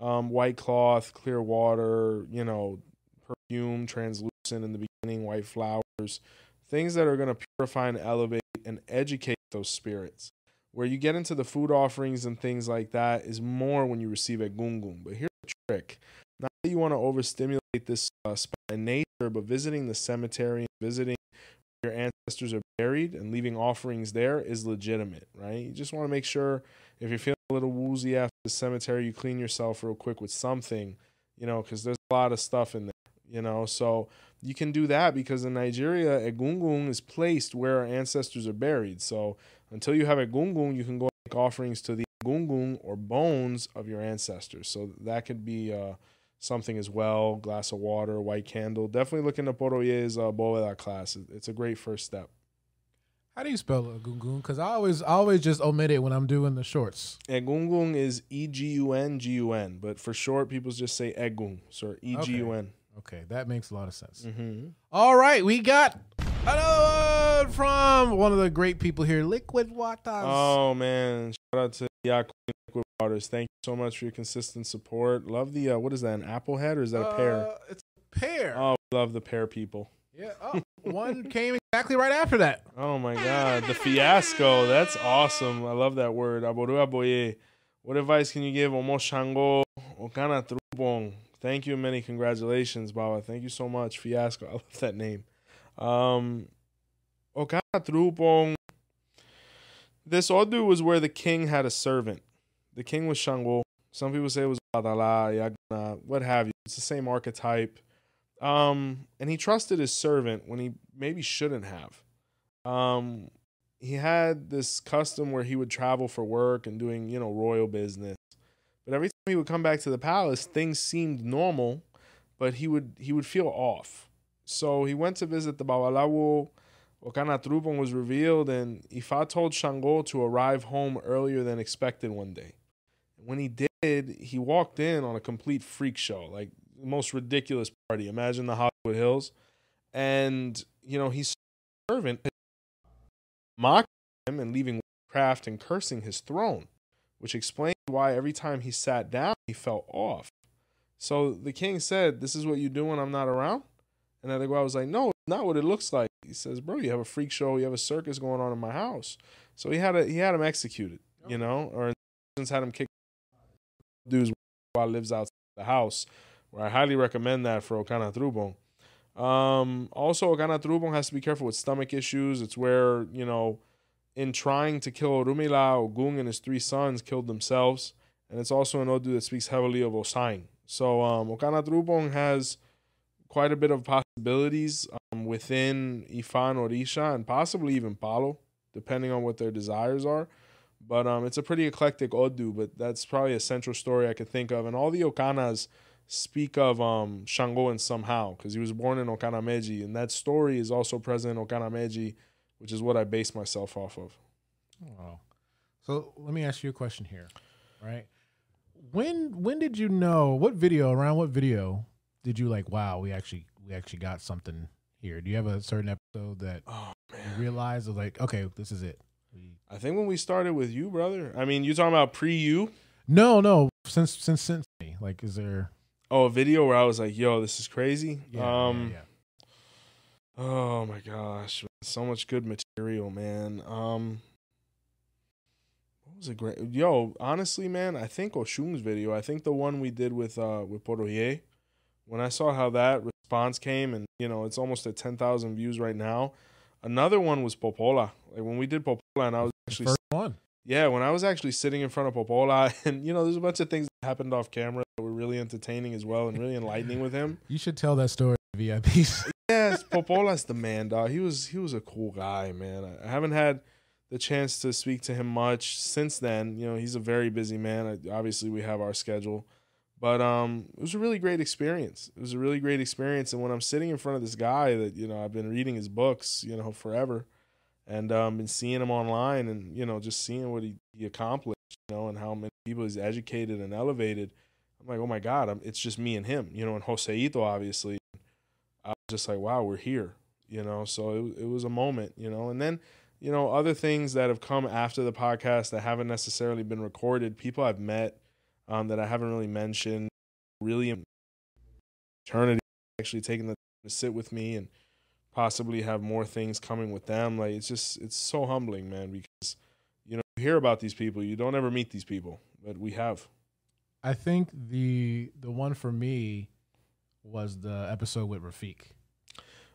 Um, white cloth, clear water, you know, perfume, translucent in the beginning, white flowers, things that are going to purify and elevate and educate those spirits. Where you get into the food offerings and things like that is more when you receive a gungun. But here's the not that you want to overstimulate this uh, spot in nature, but visiting the cemetery, visiting where your ancestors are buried, and leaving offerings there is legitimate, right? You just want to make sure if you're feeling a little woozy after the cemetery, you clean yourself real quick with something, you know, because there's a lot of stuff in there, you know. So you can do that because in Nigeria, a gungun is placed where our ancestors are buried. So until you have a gungun, you can go make offerings to the gungun or bones of your ancestors. So that could be uh, something as well. Glass of water, white candle. Definitely look into Poroye's uh, Boveda class. It's a great first step. How do you spell a gungun? Because I always, I always just omit it when I'm doing the shorts. Egungun is E G U N G U N, but for short, people just say Egung, So E G U N. Okay, that makes a lot of sense. Mm-hmm. All right, we got another one from one of the great people here, Liquid Waters. Oh man, shout out to Yak Liquid Waters. Thank you so much for your consistent support. Love the uh, what is that? An apple head or is that a pear? Uh, it's a pear. Oh, love the pear people. Yeah. Oh, one came exactly right after that. Oh my god, the fiasco. That's awesome. I love that word. Aboru aboye. What advice can you give Omo Shango Okana Trubong? Thank you and many congratulations, Baba. Thank you so much. Fiasco. I love that name. Um Okana Trubong. This Odu was where the king had a servant. The king was Shango. Some people say it was Badala, Yagna, what have you. It's the same archetype. Um, and he trusted his servant when he maybe shouldn't have. Um, he had this custom where he would travel for work and doing, you know, royal business. But every time he would come back to the palace, things seemed normal, but he would he would feel off. So he went to visit the Babalawo. Okana Trupon was revealed, and Ifa told Shango to arrive home earlier than expected one day. When he did, he walked in on a complete freak show, like the most ridiculous party. Imagine the Hollywood Hills. And, you know, he's servant mocking him and leaving craft and cursing his throne, which explained why every time he sat down, he felt off. So the king said, This is what you do when I'm not around? And the guy was like, No, it's not what it looks like. He says, Bro, you have a freak show, you have a circus going on in my house. So he had a he had him executed, you know, or since had him kick dudes while lives outside the house. Where I highly recommend that for Okana Trubon. Um, also, Okana Trubon has to be careful with stomach issues. It's where, you know, in trying to kill Rumila, Ogung and his three sons killed themselves. And it's also an Odu that speaks heavily of Osain. So um, Okana has quite a bit of possibilities um, within Ifan Orisha and possibly even Palo, depending on what their desires are. But um, it's a pretty eclectic Odu, but that's probably a central story I could think of. And all the Okanas speak of um, Shango in somehow because he was born in Okanameji, and that story is also present in Okanameji, which is what I base myself off of. Wow. So let me ask you a question here, right? When when did you know what video around what video did you like? Wow, we actually we actually got something here. Do you have a certain episode that Oh you realized was like, okay, this is it? I think when we started with you, brother. I mean, you talking about pre you? no, no. Since since since me, like, is there? Oh, a video where I was like, "Yo, this is crazy." Yeah, um, yeah, yeah. Oh my gosh, so much good material, man. Um, what was it great? Yo, honestly, man, I think Oshun's video. I think the one we did with uh with Poroye. When I saw how that response came, and you know, it's almost at ten thousand views right now. Another one was Popoola. Like when we did Popoola, and I was actually First one. yeah, when I was actually sitting in front of Popoola, and you know, there's a bunch of things that happened off camera that were really entertaining as well and really enlightening with him. You should tell that story, to VIPs. Yes, Popoola's the man, dog. He was he was a cool guy, man. I- I haven't had the chance to speak to him much since then. You know, he's a very busy man. I- Obviously, we have our schedule, but um, it was a really great experience. It was a really great experience. And when I'm sitting in front of this guy that you know I've been reading his books, you know, forever, and um, been seeing him online, and you know, just seeing what he, he accomplished, you know, and how many people he's educated and elevated. I'm like, oh my god, I'm, it's just me and him, you know, and Joseito, obviously. I was just like, wow, we're here, you know. So it, it was a moment, you know. And then, you know, other things that have come after the podcast that haven't necessarily been recorded, people I've met um, that I haven't really mentioned, really eternity, actually taking the time to sit with me and possibly have more things coming with them. Like it's just, it's so humbling, man, because you know you hear about these people, you don't ever meet these people, but we have. I think the the one for me was the episode with Rafik.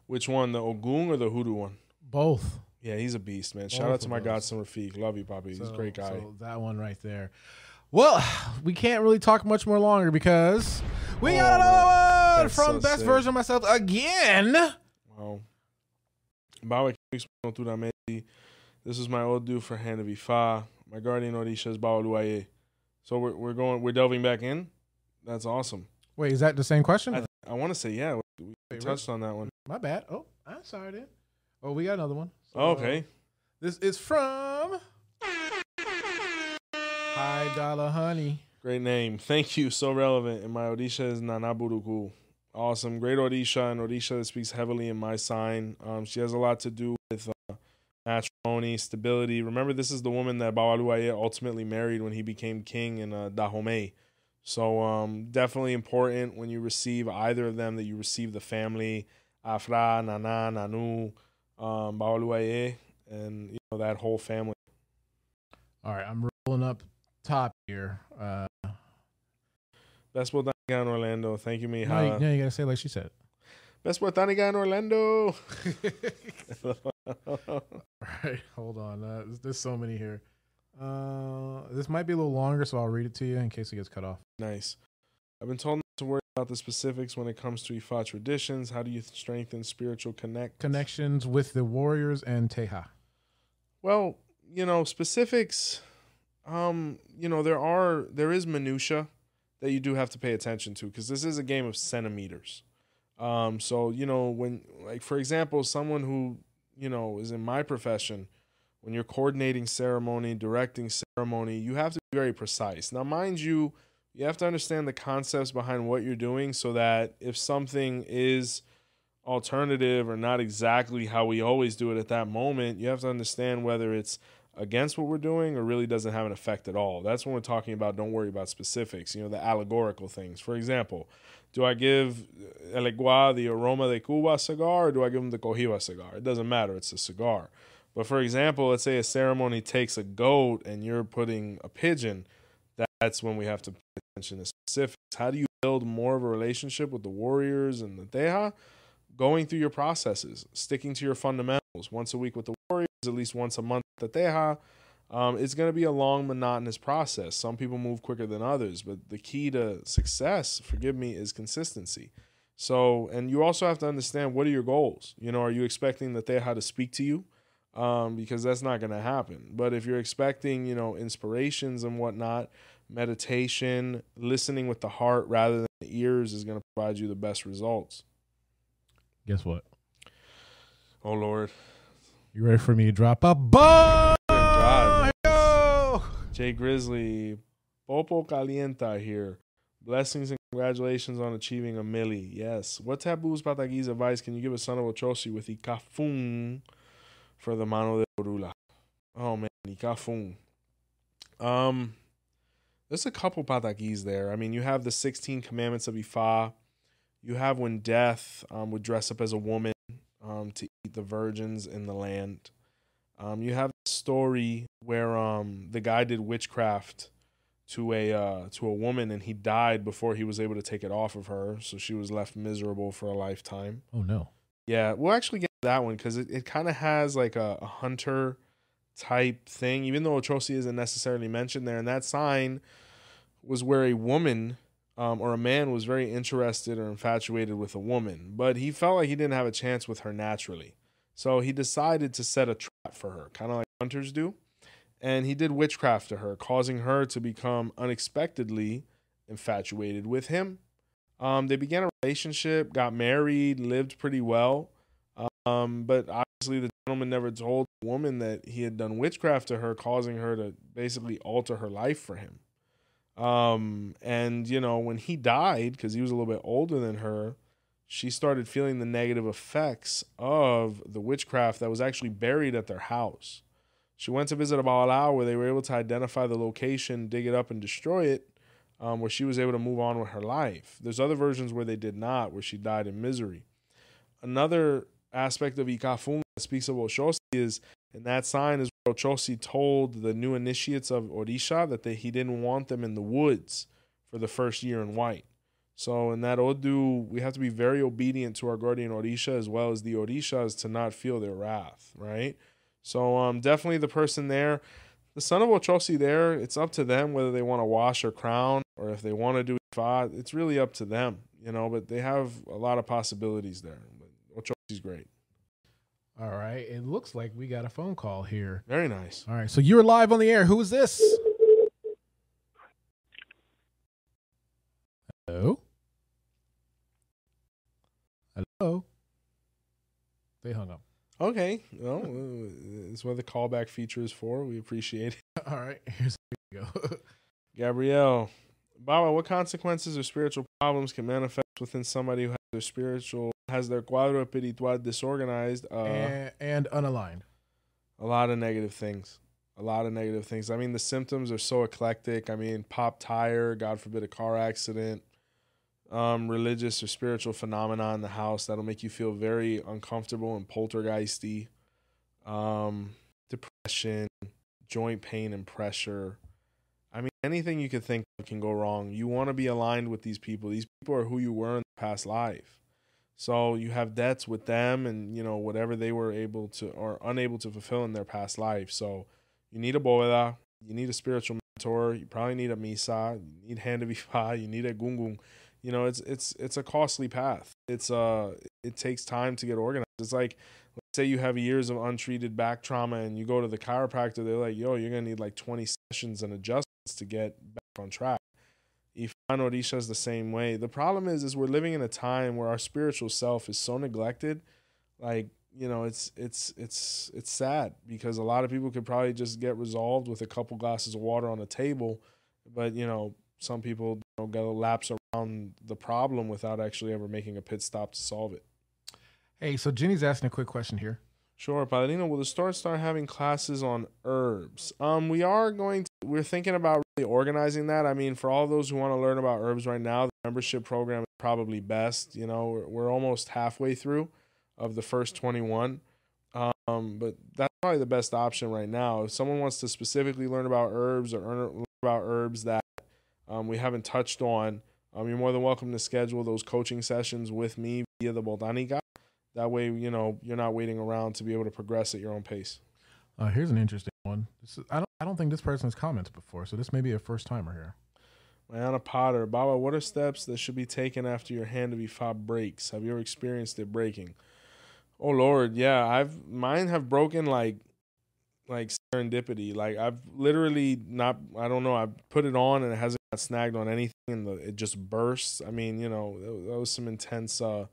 Which one, the Ogun or the Hoodoo one? Both. Yeah, he's a beast, man. Shout Both out to my those. godson Rafiq. Love you, Poppy. He's a great guy. So that one right there. Well, we can't really talk much more longer because we Oh, got another one from so Best sick. Version of Myself again. Wow. This is my old dude for Hand of Ifa. My guardian Orisha is. So we're we're going we're delving back in. That's awesome. Wait, is that the same question? I I want to say yeah. We, we Wait, touched on that one. My bad. Oh, I'm sorry then. Oh, we got another one. So, okay. Uh, this is from High Dollar Honey. Great name. Thank you. So relevant. And my Orisha is Nanaburuku. Awesome. Great Orisha and Orisha speaks heavily in my sign. Um, she has a lot to do with uh, matrimony, stability. Remember, this is the woman that Babaluaye ultimately married when he became king in uh, Dahomey. So um, definitely important when you receive either of them that you receive the family, Afra, Nana, Nanu, um, and you know that whole family. All right, I'm rolling up here. Uh, Best Botanica in Orlando. Thank you, Mija. no, you, no, you gotta say it like she said. Best Botanica in Orlando. All right, hold on. Uh, there's, there's so many here. Uh, this might be a little longer, so I'll read it to you in case it gets cut off. Nice. I've been told not to worry about the specifics when it comes to Ifa traditions. How do you strengthen spiritual connect? Connections with the warriors and Teja. Well, you know, specifics. Um, you know, there are there is minutia that you do have to pay attention to because this is a game of centimeters. Um, so you know when, like for example, someone who you know is in my profession, when you're coordinating ceremony, directing ceremony, you have to be very precise. Now, mind you, you have to understand the concepts behind what you're doing so that if something is alternative or not exactly how we always do it at that moment, you have to understand whether it's against what we're doing or really doesn't have an effect at all. That's when we're talking about don't worry about specifics, you know, the allegorical things. For example, do I give Elegua the aroma de Cuba cigar or do I give him the Cohiba cigar? It doesn't matter, it's a cigar. But for example, let's say a ceremony takes a goat and you're putting a pigeon, that's when we have to pay attention to specifics. How do you build more of a relationship with the warriors and the Teja? Going through your processes, sticking to your fundamentals. Once a week with the warriors, at least once a month with the Teja. Um, it's going to be a long, monotonous process. Some people move quicker than others, but the key to success, forgive me, is consistency. So, and you also have to understand what are your goals? You know, are you expecting the Teja to speak to you? Um, because that's not going to happen. But if you're expecting, you know, inspirations and whatnot, meditation, listening with the heart rather than the ears is going to provide you the best results. Guess what? Oh Lord, You ready for me to drop a bomb? Jay Grizzly, Popo Calienta here. Blessings and congratulations on achieving a milli. Yes. What taboos Patagi's advice can you give a son of Ochosi with Ikafun for the mano de Orula? Oh man, Ikafun. Um, there's a couple Patagis there. I mean, you have the 16 commandments of Ifa. You have when death um, would dress up as a woman um, to eat the virgins in the land. Um, you have a story where um, the guy did witchcraft to a uh, to a woman and he died before he was able to take it off of her, so she was left miserable for a lifetime. Oh no. Yeah, we'll actually get that one because it, it kind of has like a, a hunter type thing, even though Ochosi isn't necessarily mentioned there. And that sign was where a woman um, or a man was very interested or infatuated with a woman, but he felt like he didn't have a chance with her naturally. So he decided to set a trap for her, kind of like hunters do. And he did witchcraft to her, causing her to become unexpectedly infatuated with him. Um, they began a relationship, got married, lived pretty well. Um, but obviously, the gentleman never told the woman that he had done witchcraft to her, causing her to basically alter her life for him. Um, and you know, when he died, because he was a little bit older than her, she started feeling the negative effects of the witchcraft that was actually buried at their house. She went to visit a Baalao where they were able to identify the location, dig it up, and destroy it, um, where she was able to move on with her life. There's other versions where they did not, where she died in misery. Another aspect of Ikafung that speaks of Oshosi is, and that sign is Oshosi told the new initiates of Orisha that they, he didn't want them in the woods for the first year in white. So in that Odu, we have to be very obedient to our guardian Orisha as well as the Orishas to not feel their wrath, right? So um, definitely the person there, the son of Ochosi there, it's up to them whether they want to wash or crown or if they want to do Ifa. It's really up to them, you know, but they have a lot of possibilities there. Ochosi's great. All right. It looks like we got a phone call here. Very nice. All right. So you're live on the air. Who is this? Hello? Hello? They hung up. Okay. Well, uh, it's what the callback feature is for. We appreciate it. All right. Here's here we go. Gabrielle, Baba, what consequences or spiritual problems can manifest within somebody who their spiritual has their cuadro espiritual disorganized, uh, and, and unaligned. a lot of negative things. A lot of negative things. I mean, the symptoms are so eclectic. I mean, pop tire, God forbid, a car accident, um, religious or spiritual phenomena in the house that'll make you feel very uncomfortable and poltergeisty. Um, depression, joint pain and pressure. I mean, anything you could think can go wrong. You want to be aligned with these people. These people are who you were in the past life. So you have debts with them and, you know, whatever they were able to or unable to fulfill in their past life. So you need a bóveda, you need a spiritual mentor, you probably need a misa, you need hand of ifa, you need a gungung. You know, it's it's it's a costly path. It's uh it takes time to get organized. It's like let's say you have years of untreated back trauma and you go to the chiropractor, they're like, yo, you're gonna need like 20 sessions and adjustments to get back on track. Orisha is the same way. The problem is, is we're living in a time where our spiritual self is so neglected. Like, you know, it's it's it's it's sad because a lot of people could probably just get resolved with a couple glasses of water on the table, but you know, some people you know, go lapse around the problem without actually ever making a pit stop to solve it. Hey, so Jenny's asking a quick question here. Sure, Paladino. Will the store start having classes on herbs? Um, we are going to. We're thinking about really organizing that. I mean, for all those who want to learn about herbs right now, the membership program is probably best. You know, we're, we're almost halfway through of the first twenty-one. Um, but that's probably the best option right now. If someone wants to specifically learn about herbs or learn about herbs that um, we haven't touched on, um, you're more than welcome to schedule those coaching sessions with me via the Botanica. That way, you know, you're not waiting around to be able to progress at your own pace. Uh, here's an interesting one. This is, I don't I don't think this person's commented before, so this may be a first timer here. Mariana Potter, Baba, what are steps that should be taken after your hand of Ifa breaks? Have you ever experienced it breaking? Oh Lord, yeah, I've mine have broken like like serendipity. Like I've literally not I don't know, I've put it on and it hasn't got snagged on anything and the, it just bursts. I mean, you know, that, that was some intense uh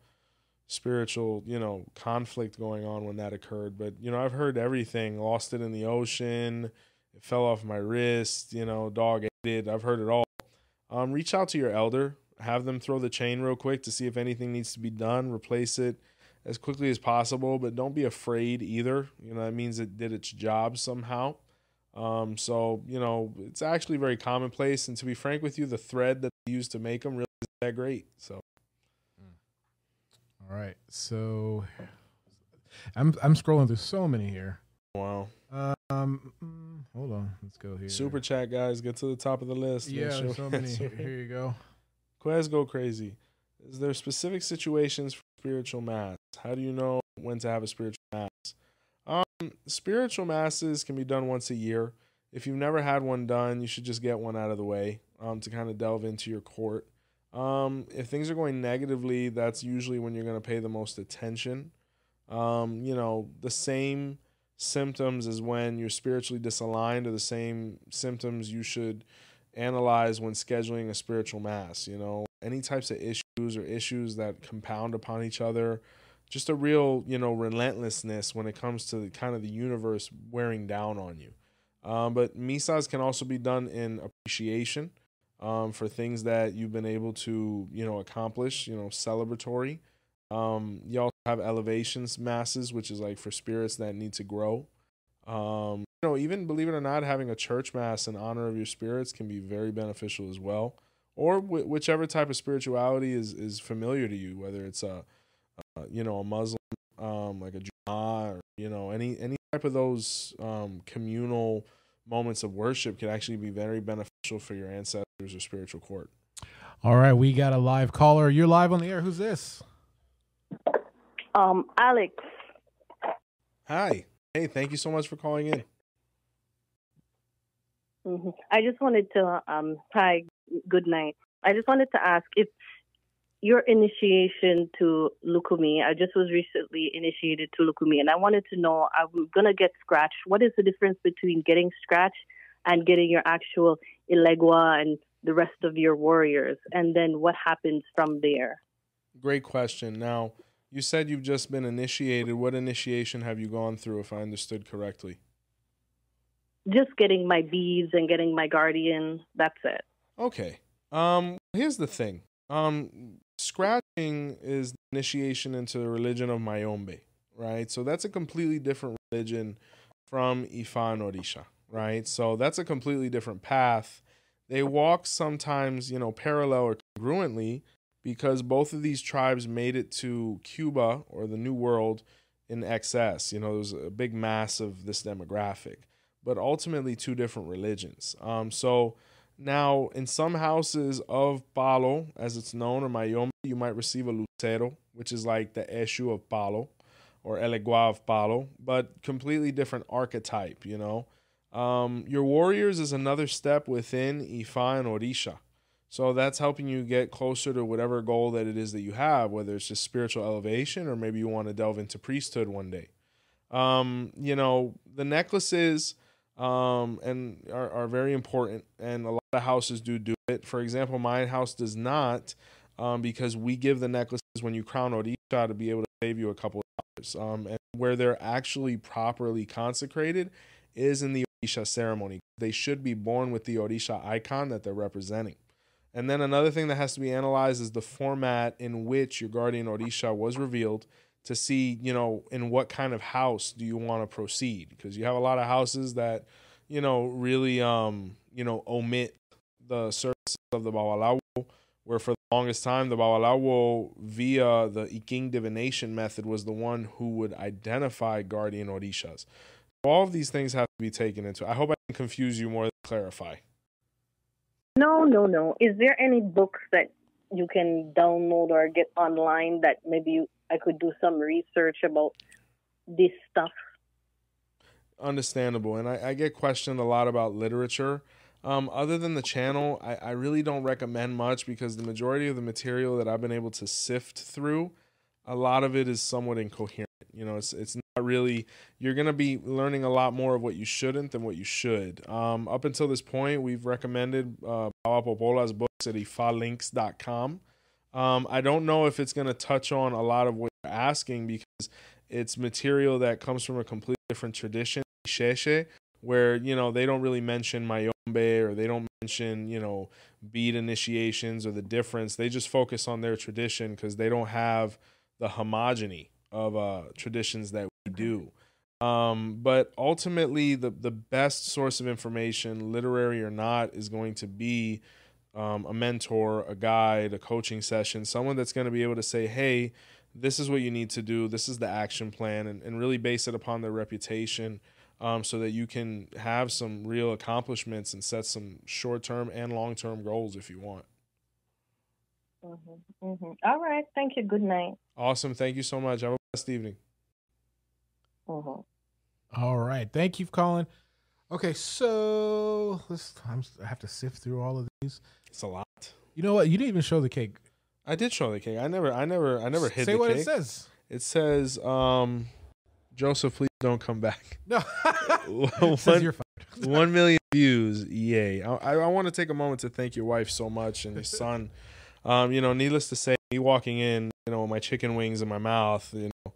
spiritual, you know, conflict going on when that occurred. But, you know, I've heard everything. Lost it in the ocean, it fell off my wrist, you know, dog ate it. I've heard it all. Um, reach out to your elder, have them throw the chain real quick to see if anything needs to be done, replace it as quickly as possible, but don't be afraid either. You know, that means it did its job somehow. Um, so, you know, it's actually very commonplace. And to be frank with you, the thread that they use to make them really isn't that great. So, All right, so I'm I'm scrolling through so many here. wow. Um, mm, hold on, let's go here. Super chat, guys. Get to the top of the list. Yeah, sure- so many. Here, here you go. Quest go crazy. Is there specific situations for spiritual mass? How do you know when to have a spiritual mass? Um, spiritual masses can be done once a year. If you've never had one done, you should just get one out of the way um, to kind of delve into your court. Um, if things are going negatively, that's usually when you're going to pay the most attention. Um, you know, the same symptoms as when you're spiritually disaligned are the same symptoms you should analyze when scheduling a spiritual mass. You know, any types of issues or issues that compound upon each other, just a real, you know, relentlessness when it comes to the, kind of the universe wearing down on you. Um, but misas can also be done in appreciation um, for things that you've been able to, you know, accomplish, you know, celebratory. Um, you also have elevations masses, which is like for spirits that need to grow. Um, you know, even believe it or not, having a church mass in honor of your spirits can be very beneficial as well. Or wh- whichever type of spirituality is is familiar to you, whether it's a, a you know a Muslim, um, like a Jumu'ah, or you know any any type of those um, communal moments of worship can actually be very beneficial for your ancestors or spiritual court. All right, we got a live caller. You're live on the air. Who's this? Um, Alex. Hi, hey, thank you so much for calling in. hmm I just wanted to um hi, good night. I just wanted to ask if your initiation to Lukumi, I just was recently initiated to Lukumi and I wanted to know I'm gonna get scratched. What is the difference between getting scratched and getting your actual Ilegua and the rest of your warriors? And then what happens from there? Great question. Now, you said you've just been initiated. What initiation have you gone through, if I understood correctly? Just getting my beads and getting my guardian, that's it. Okay. Um, here's the thing. Um, scratch watching is initiation into the religion of Mayombe, right? So that's a completely different religion from Ifa and Orisha, right? So that's a completely different path. They walk sometimes, you know, parallel or congruently because both of these tribes made it to Cuba or the New World in excess. You know, there was a big mass of this demographic, but ultimately two different religions. Um, so now, in some houses of Palo, as it's known, or Mayombe, you might receive a Lucero, which is like the Eshu of Palo or Elegua of Palo, but completely different archetype, you know. Um, your warriors is another step within Ifa and Orisha. So that's helping you get closer to whatever goal that it is that you have, whether it's just spiritual elevation or maybe you want to delve into priesthood one day. Um, you know, the necklaces um, and are, are very important, and a lot of houses do do it. For example, my house does not, um, because we give the necklaces when you crown Orisha to be able to save you a couple of dollars. Um, and where they're actually properly consecrated is in the Orisha ceremony. They should be born with the Orisha icon that they're representing. And then another thing that has to be analyzed is the format in which your guardian Orisha was revealed to see, you know, in what kind of house do you want to proceed? Because you have a lot of houses that, you know, really, um, you know, omit the services of the Babalawo, where for the longest time the Babalawo via the Ikin divination method was the one who would identify guardian Orishas. All of these things have to be taken into. I hope I can confuse you more than clarify. No, no, no. Is there any books that you can download or get online that maybe you, I could do some research about this stuff? Understandable. And I, I get questioned a lot about literature. Um, other than the channel, I, I really don't recommend much because the majority of the material that I've been able to sift through, a lot of it is somewhat incoherent. You know, it's it's not really. You're gonna be learning a lot more of what you shouldn't than what you should. Um, up until this point, we've recommended uh, Popoola's books at ifalinks.com. Um, I don't know if it's gonna touch on a lot of what you're asking because it's material that comes from a completely different tradition, Sheshe, where you know they don't really mention Mayombe or they don't mention you know bead initiations or the difference. They just focus on their tradition because they don't have the homogeny of uh, traditions that we do. Um, but ultimately, the the best source of information, literary or not, is going to be um, a mentor, a guide, a coaching session, someone that's going to be able to say, "Hey, this is what you need to do. This is the action plan," and, and really base it upon their reputation. Um, so that you can have some real accomplishments and set some short term and long term goals if you want. Mm-hmm, mm-hmm. All right. Thank you. Good night. Awesome. Thank you so much. Have a blessed evening. Mm-hmm. All right. Thank you for calling. Okay, so let's. I'm, I have to sift through all of these. It's a lot. You know what? You didn't even show the cake. I did show the cake. I never, I never, I never hit Say the what cake. it says. It says, um, Joseph, please don't come back. No. one, says you're fired. one million views. Yay. I, I, I want to take a moment to thank your wife so much and your son. Um, you know, needless to say, me walking in, you know, with my chicken wings in my mouth, you know,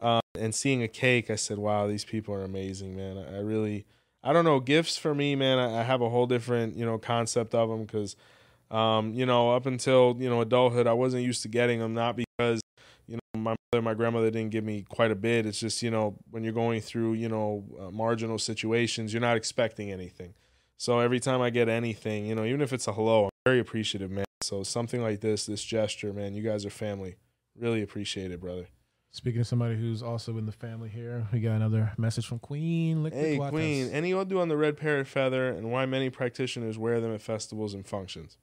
uh, and seeing a cake, I said, wow, these people are amazing, man. I, I really, I don't know, gifts for me, man, I, I have a whole different, you know, concept of them because, um, you know, up until, you know, adulthood, I wasn't used to getting them, not because, you know, my mother, my grandmother didn't give me quite a bit. It's just, you know, when you're going through, you know, uh, marginal situations, you're not expecting anything. So every time I get anything, you know, even if it's a hello, I'm very appreciative, man. So something like this, this gesture, man, you guys are family. Really appreciate it, brother. Speaking of somebody who's also in the family here, we got another message from Queen. Liquid Hey. Queen, any odu on the red parrot feather and why many practitioners wear them at festivals and functions?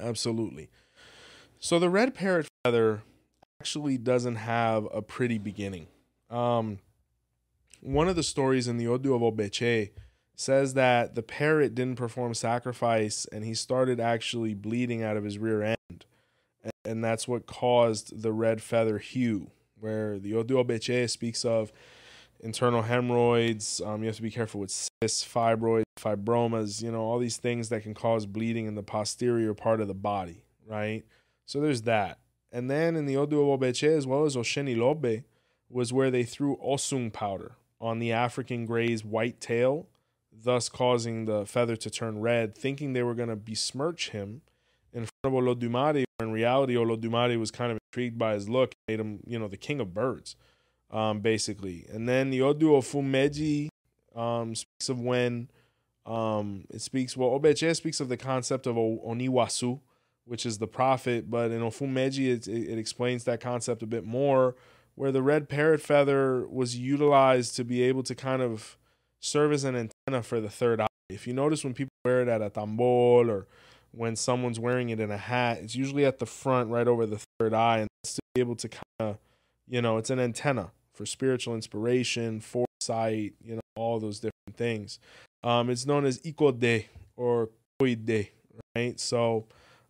Absolutely. So the red parrot feather actually doesn't have a pretty beginning. Um, one of the stories in the Odu of Obeche says that the parrot didn't perform sacrifice and he started actually bleeding out of his rear end. And, that's what caused the red feather hue, where the Odu Obeche speaks of internal hemorrhoids. Um, you have to be careful with cysts, fibroids, fibromas, you know, all these things that can cause bleeding in the posterior part of the body, right? So there's that. And then in the Odu of as well as Osheni Lobe, was where they threw Osung powder on the African gray's white tail, thus causing the feather to turn red, thinking they were going to besmirch him in front of Olodumare. In reality, Olodumare was kind of intrigued by his look, made him, you know, the king of birds, um, basically. And then the Odu Ofumeji um, speaks of when um, it speaks, well, Obeche speaks of the concept of Oniwasu, which is the prophet, but in Ofumeji, it, it, explains that concept a bit more, where the red parrot feather was utilized to be able to kind of serve as an antenna for the third eye. If you notice when people wear it at a tambol or when someone's wearing it in a hat, it's usually at the front, right over the third eye, and to be able to kind of, you know, it's an antenna for spiritual inspiration, foresight, you know, all those different things. Um, it's known as ikode or koide, right? So,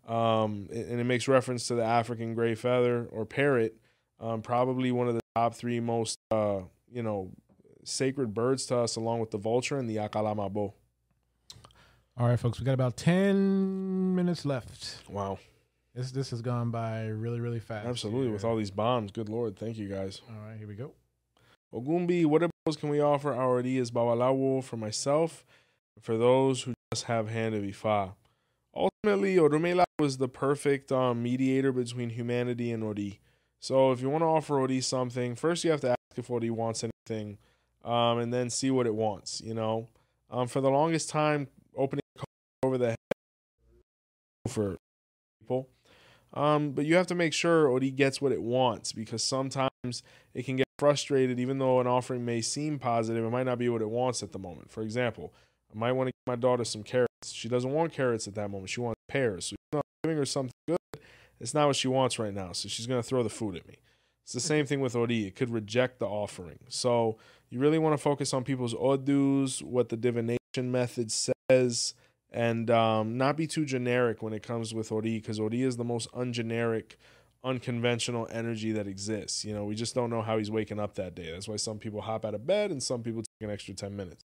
um, and it makes reference to the African gray feather or parrot, um, probably one of the top three most, uh, you know, sacred birds to us, along with the vulture and the akalamabo. All right, folks, we got about 10 minutes left. Wow. This this has gone by really, really fast. Absolutely. here. With all these bombs. Good Lord. Thank you guys. All right, here we go. Ogumbi, what else can we offer our is Babalawo for myself for those who just have hand of Ifa? Ultimately, Orumila was the perfect um, mediator between humanity and Ori. So if you want to offer Ori something, first you have to ask if Ori wants anything, um, and then see what it wants, you know? Um, for the longest time, opening over the head for people. Um, but you have to make sure Ori gets what it wants because sometimes it can get frustrated, even though an offering may seem positive, it might not be what it wants at the moment. For example, I might want to give my daughter some carrots. She doesn't want carrots at that moment. She wants pears. So I'm giving her something good, it's not what she wants right now. So she's going to throw the food at me. It's the same thing with Ori. It could reject the offering. So you really want to focus on people's odus, what the divination method says, and um, not be too generic when it comes with Ori, because Ori is the most ungeneric, unconventional energy that exists. You know, we just don't know how he's waking up that day. That's why some people hop out of bed and some people take an extra 10 minutes.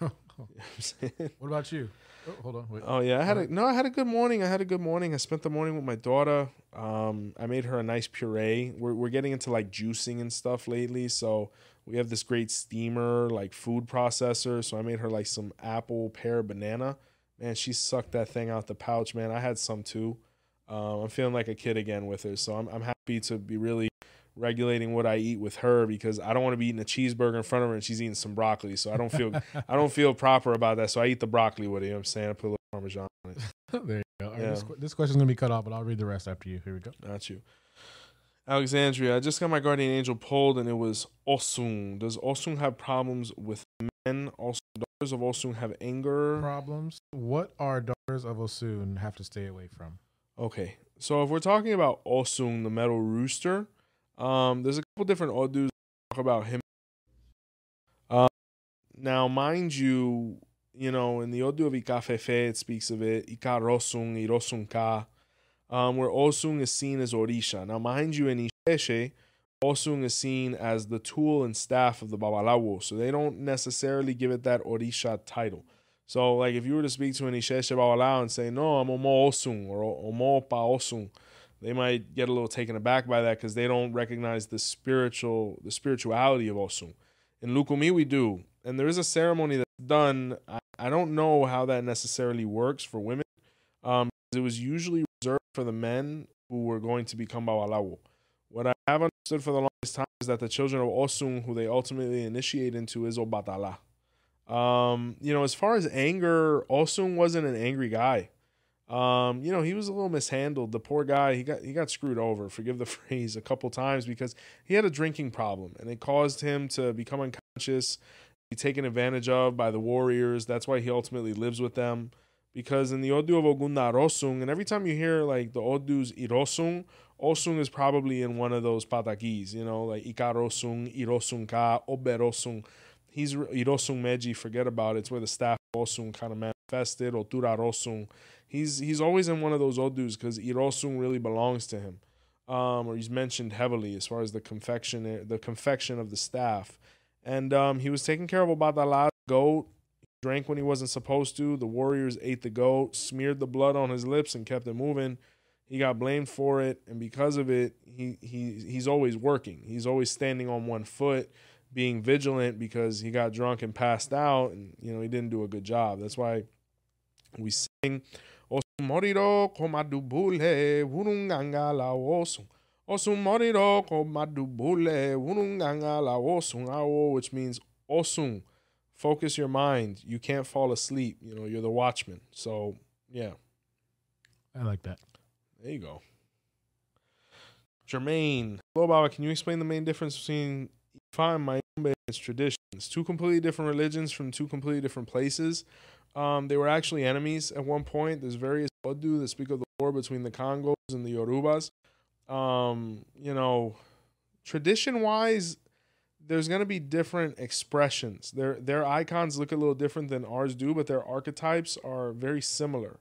You know what What about you? Oh, hold on. Wait. Oh yeah, I had a no. I had a good morning. I had a good morning. I spent the morning with my daughter. Um, I made her a nice puree. We're we're getting into like juicing and stuff lately, so we have this great steamer like food processor. So I made her like some apple, pear, banana. Man, she sucked that thing out the pouch. Man, I had some too. Um, I'm feeling like a kid again with her, so I'm I'm happy to be really regulating what I eat with her because I don't want to be eating a cheeseburger in front of her and she's eating some broccoli. So I don't feel I don't feel proper about that. So I eat the broccoli with it. You know what I'm saying? I put a little parmesan on it. there you go. All right, Yeah. this, this question's going to be cut off, but I'll read the rest after you. Here we go. Not you. Alexandria, I just got my guardian angel pulled and it was Osun. Does Osun have problems with men? Also, daughters of Osun have anger. Problems. What are daughters of Osun have to stay away from? Okay, so if we're talking about Osun, the metal rooster, um, there's a couple different odus talk about him. Um, now, mind you, you know, in the Odu of Ikafefe, it speaks of it, Ika Rosun, Irosun Ka, um, where Osun is seen as Orisha. Now, mind you, in Isheshe, Osun is seen as the tool and staff of the Babalawo, so they don't necessarily give it that Orisha title. So, like, if you were to speak to an Isheshe Babalawo and say, no, I'm Omo Osun or Omo Pa Osun, they might get a little taken aback by that because they don't recognize the spiritual, the spirituality of Osun. In Lukumi, we do, and there is a ceremony that's done. I, I don't know how that necessarily works for women. Um, it was usually reserved for the men who were going to become Babalawo. What I have understood for the longest time is that the children of Osun, who they ultimately initiate into, is Obatala. Um, you know, as far as anger, Osun wasn't an angry guy. Um, you know, he was a little mishandled. The poor guy, he got he got screwed over, forgive the phrase, a couple times because he had a drinking problem and it caused him to become unconscious, be taken advantage of by the warriors. That's why he ultimately lives with them. Because in the Odu of Ogunda Rosung, and every time you hear like the Odu's Irosung, Osung is probably in one of those patakis, you know, like Ikarosung, Irosung Ka, Oberosung. He's Irosung Meji, forget about it. It's where the staff Osung kind of manifested, Otura Rosung. He's he's always in one of those Odus because Irosung really belongs to him. Um, or he's mentioned heavily as far as the confection the confection of the staff. And um, he was taking care of Obatala goat, drank when he wasn't supposed to. The warriors ate the goat, smeared the blood on his lips, and kept it moving. He got blamed for it, and because of it, he he he's always working. He's always standing on one foot, being vigilant because he got drunk and passed out, and you know he didn't do a good job. That's why We sing Osum moriro komadubule wurunganga la osum. Osum moriro komadubule wurunganga la osum ao, which means osum. Focus your mind. You can't fall asleep. You know, you're the watchman. So yeah. I like that. There you go. Jermaine. Hello, Baba. Can you explain the main difference between Ifa and Mayombe and its traditions? Two completely different religions from two completely different places. Um, they were actually enemies at one point. There's various Odu that speak of the war between the Congos and the Yorubas. Um, you know, tradition wise, there's going to be different expressions. Their their icons look a little different than ours do, but their archetypes are very similar.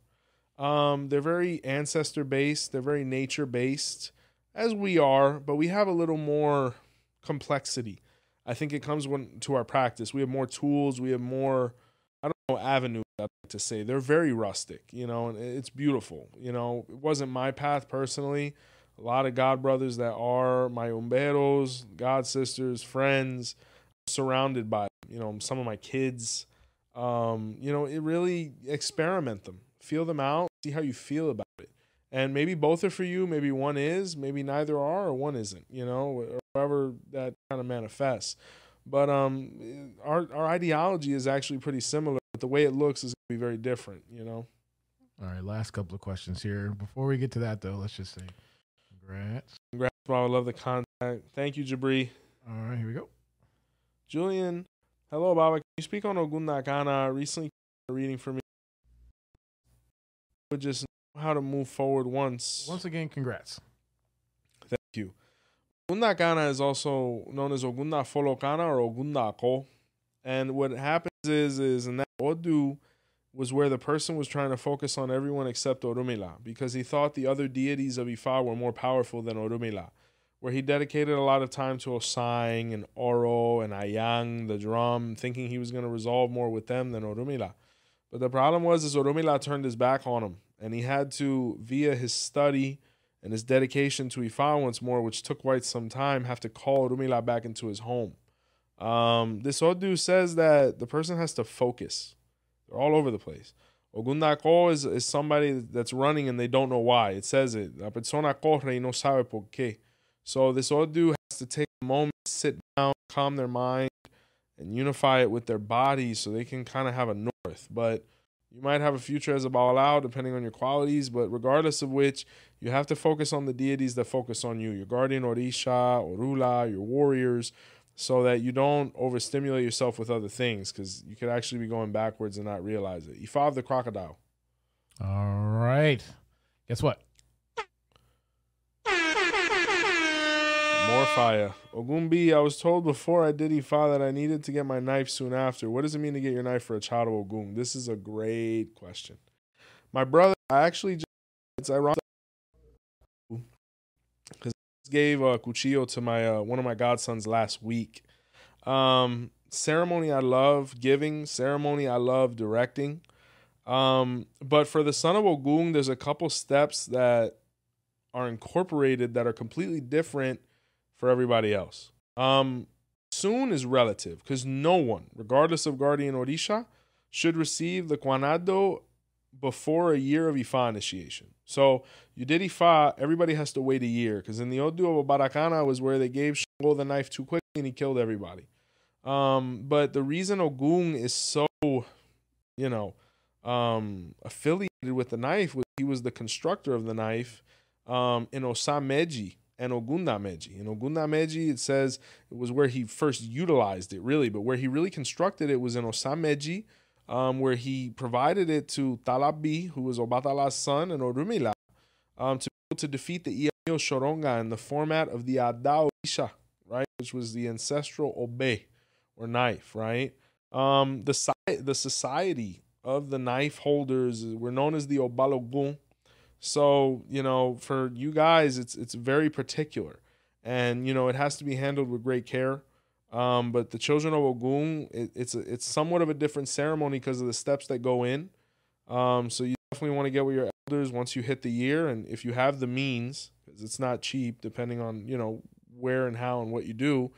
Um, they're very ancestor based. They're very nature based, as we are, but we have a little more complexity. I think it comes when to our practice. We have more tools. We have more, I don't know, avenues. Like to say they're very rustic, you know, and it's beautiful. You know, it wasn't my path personally. A lot of God brothers that are my umberos, God sisters, friends, surrounded by, you know, some of my kids. Um, you know, it really experiment them feel them out, see how you feel about it. And maybe both are for you, maybe one is, maybe neither are or one isn't, you know, or however that kind of manifests. But um our our ideology is actually pretty similar, but the way it looks is going to be very different, you know. All right, last couple of questions here. Before we get to that though, let's just say congrats. Congrats, bro. I love the contact. Thank you, Jabri. All right, here we go. Julian, hello, Baba. Can you speak on Ogunda Kana? Recently reading for me would just know how to move forward once. Once again, congrats. Thank you. Ogunda Kana is also known as Ogunda Folokana or Ogunda Ako. And what happens is, is in that Odu was where the person was trying to focus on everyone except Orumila because he thought the other deities of Ifa were more powerful than Orumila. Where he dedicated a lot of time to Osang and Oro and Ayang, the drum, thinking he was going to resolve more with them than Orumila. But the problem was is Orumila turned his back on him, and he had to, via his study and his dedication to Ifa once more, which took quite some time, have to call Orumila back into his home. Um, this Odu says that the person has to focus. They're all over the place. Ogundako is, is somebody that's running and they don't know why. It says it. La persona corre y no sabe por qué. So this Odu has to take a moment, sit down, calm their mind, and unify it with their bodies so they can kind of have a north. But you might have a future as a Babalawo depending on your qualities, but regardless of which, you have to focus on the deities that focus on you your guardian Orisha, Orula, your warriors, so that you don't overstimulate yourself with other things because you could actually be going backwards and not realize it. Ifa of the crocodile. All right. Guess what? More fire. Ogumbi, I was told before I did Ifa that I needed to get my knife soon after. What does it mean to get your knife for a child of? This is a great question. My brother, I actually just, it's ironic because I gave a cuchillo to my uh, one of my godsons last week. Um, ceremony I love giving, ceremony I love directing. Um, but for the son of Ogun, there's a couple steps that are incorporated that are completely different for everybody else. Um, soon is relative because no one, regardless of guardian Orisha, should receive the Kwanado before a year of Ifa initiation. So you did Ifa, everybody has to wait a year because in the Odu of Barakana was where they gave Shango the knife too quickly and he killed everybody. Um, but the reason Ogun is so, you know, um, affiliated with the knife was he was the constructor of the knife um, in Osameji and Ogundameji. In Ogundameji, it says it was where he first utilized it, really, but where he really constructed it was in Osameji, um, where he provided it to Talabi, who was Obatala's son, and Orumila, um, to be able to defeat the Iyami Oshoronga in the format of the Adao Isha, right, which was the ancestral Obe or knife, right? Um, the, the society of the knife holders were known as the Obalogun so, you know, for you guys, it's it's very particular, and you know it has to be handled with great care. Um, but the children of Ogun, it, it's a, it's somewhat of a different ceremony because of the steps that go in. Um, so you definitely want to get with your elders once you hit the year, and if you have the means, because it's not cheap, depending on you know where and how and what you do.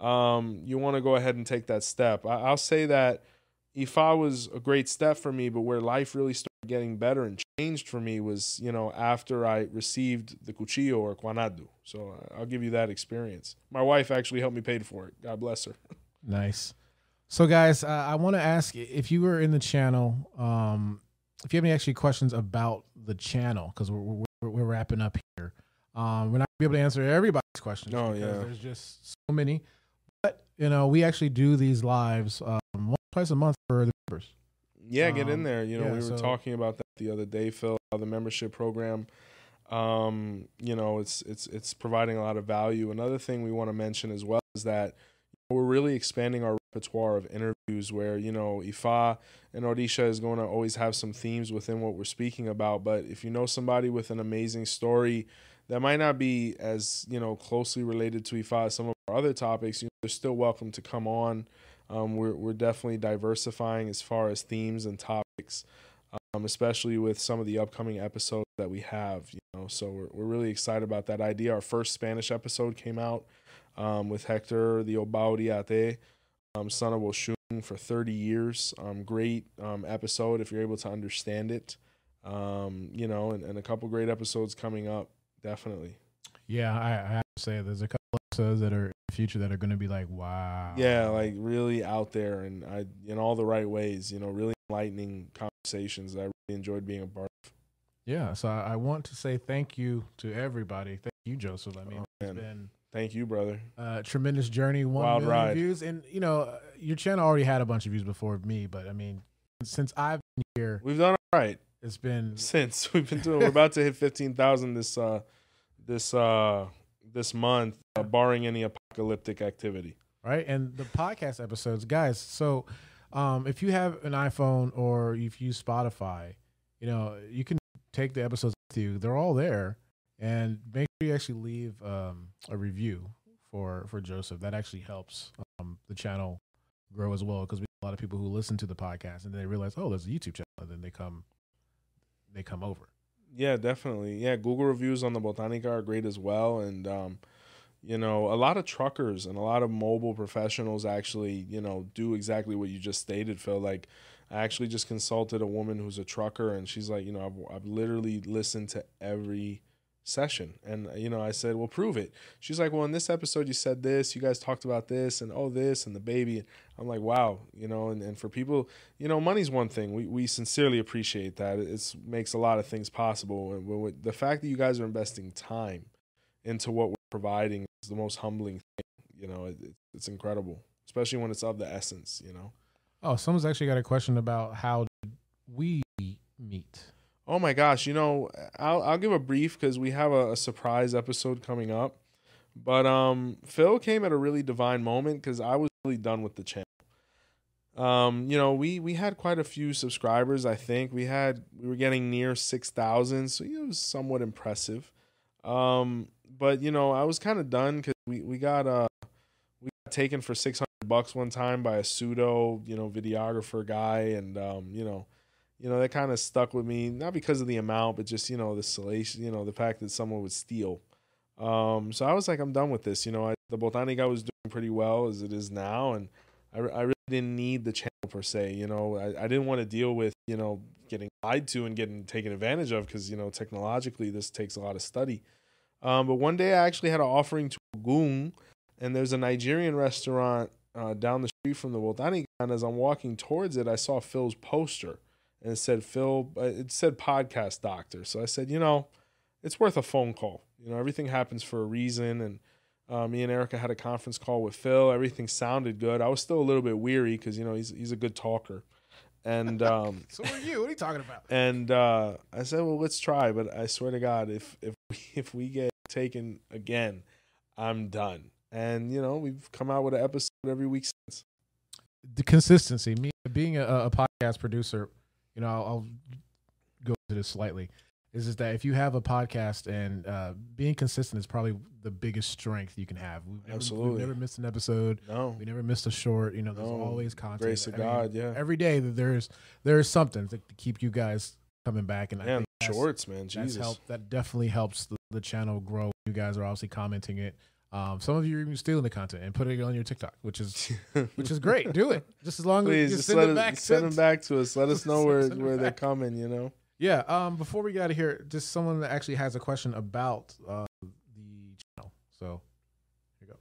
Um, you want to go ahead and take that step. I, I'll say that Ifa was a great step for me, but where life really started getting better and changed for me was, you know, after I received the cuchillo or quanadu. So uh, I'll give you that experience. My wife actually helped me pay for it. God bless her. Nice. So, guys, uh, I want to ask if you were in the channel, um, if you have any actually questions about the channel, because we're, we're, we're wrapping up here. Um, we're not be able to answer everybody's questions. Oh, because yeah. There's just so many. But, you know, we actually do these lives um, twice a month for the members. Yeah, get in Um, there. You know, yeah, we were so- talking about that the other day, Phil. The membership program, um, you know, it's it's it's providing a lot of value. Another thing we want to mention as well is that we're really expanding our repertoire of interviews. Where you know, Ifa and Orisha is going to always have some themes within what we're speaking about. But if you know somebody with an amazing story that might not be as you know closely related to Ifa as some of our other topics, you know, they're still welcome to come on. Um, we're we're definitely diversifying as far as themes and topics, um, especially with some of the upcoming episodes that we have. You know, so we're we're really excited about that idea. Our first Spanish episode came out um, with Hector, the Oba Oriate, um, son of Oshun, for 30 years. Um, great um, episode if you're able to understand it. Um, you know, and, and a couple great episodes coming up. Definitely. Yeah, I, I have to say, there's a couple episodes that are future that are going to be like, wow. Yeah, like really out there and I in all the right ways. You know, really enlightening conversations that I really enjoyed being a part of. Yeah, so I, I want to say thank you to everybody. Thank you, Joseph. I mean, Oh, it's been Thank you, brother. a tremendous journey, one Wild million ride. views, and you know, uh, your channel already had a bunch of views before me, but I mean, since I've been here, We've done all right it's been since we've been doing. We're about to hit fifteen thousand this uh this uh this month, uh, barring any apocalyptic activity. right. And the podcast episodes, guys. So, um, if you have an iPhone or if you use Spotify, you know, you can take the episodes with you. They're all there, and make sure you actually leave um, a review for for Joseph. That actually helps um, the channel grow as well because we have a lot of people who listen to the podcast and they realize, oh, there's a YouTube channel, and then they come they come over. Yeah, definitely. Yeah, Google reviews on the Botanica are great as well, and um, you know, a lot of truckers and a lot of mobile professionals actually, you know, do exactly what you just stated, Phil. Like, I actually just consulted a woman who's a trucker, and she's like, you know, I've I've literally listened to every session, and you know, I said, well, prove it. She's like, well, in this episode you said this, you guys talked about this, and oh, this, and the baby. I'm like, wow, you know, and, and for people, you know, money's one thing. We we sincerely appreciate that. It makes a lot of things possible, and the fact that you guys are investing time into what we're providing is the most humbling thing. You know, it, it- it's incredible, especially when it's of the essence. You know. Oh, someone's actually got a question about how did we meet. Oh my gosh, you know, I'll I'll give a brief because we have a, a surprise episode coming up. But um, Phil came at a really divine moment because I was really done with the channel. Um, you know, we we had quite a few subscribers. I think we had we were getting near six thousand, so it was somewhat impressive. Um, but you know, I was kind of done because we we got uh we got taken for six hundred bucks one time by a pseudo you know videographer guy, and um, you know you know that kind of stuck with me not because of the amount but just you know the salation you know the fact that someone would steal um so i was like i'm done with this you know I, the botanica was doing pretty well as it is now and I, I really didn't need the channel per se you know i, I didn't want to deal with you know getting lied to and getting taken advantage of because you know technologically this takes a lot of study um but one day i actually had an offering to Ogun and there's a nigerian restaurant uh, down the street from the botanica and as i'm walking towards it i saw phil's poster and it said Phil. It said podcast doctor. So I said, you know, it's worth a phone call. You know, everything happens for a reason. And uh, me and Erica had a conference call with Phil. Everything sounded good. I was still a little bit weary because you know he's he's a good talker. And um, So are you? What are you talking about? and uh, I said, well, let's try. But I swear to God, if if if we get taken again, I'm done. And you know, we've come out with an episode every week since. the consistency. Me being a, a podcast producer, you know, I'll, I'll go into this slightly. Is just that if you have a podcast and uh, being consistent is probably the biggest strength you can have. We've never, Absolutely. we've never missed an episode. No, We never missed a short. You know, there's No. always content. grace of God, yeah. Every day that there's there's something to, to keep you guys coming back, and I think shorts, man, that's Jesus. help. That definitely helps the, the channel grow. You guys are obviously commenting it. Um, some of you are even stealing the content and putting it on your TikTok, which is which is great. Do it just as long as Please you just send it back. send them back to us. Let us know where where they're coming. You know. Yeah. Um. Before we get out of here, just someone that actually has a question about uh, the channel. So here you go.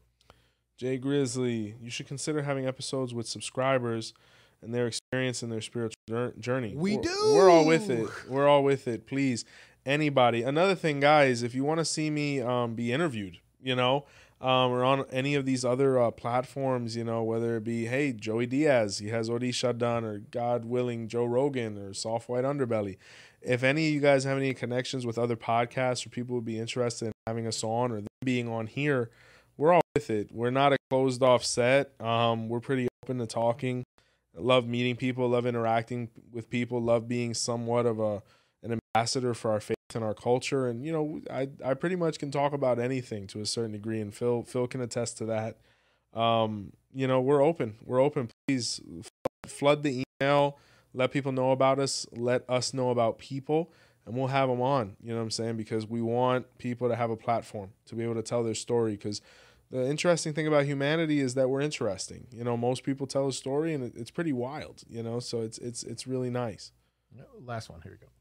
Jay Grizzly, you should consider having episodes with subscribers and their experience in their spiritual journey. We We're- do. We're all with it. We're all with it. Please, anybody. Another thing, guys, if you want to see me um, be interviewed, you know, um, or on any of these other uh, platforms, you know, whether it be, hey, Joey Diaz, he has Orisha done, or God willing, Joe Rogan, or Soft White Underbelly. If any of you guys have any connections with other podcasts or people would be interested in having us on or being on here, we're all with it. We're not a closed off set. Um, we're pretty open to talking. Love meeting people, love interacting with people, love being somewhat of a ambassador for our faith and our culture. And you know, I I pretty much can talk about anything to a certain degree, and Phil Phil can attest to that. Um, you know, we're open. We're open. Please flood the email. Let people know about us. Let us know about people, and we'll have them on. You know what I'm saying? Because we want people to have a platform to be able to tell their story. Because the interesting thing about humanity is that we're interesting. You know, most people tell a story, and it's pretty wild. You know, so it's it's it's really nice. Last one. Here we go.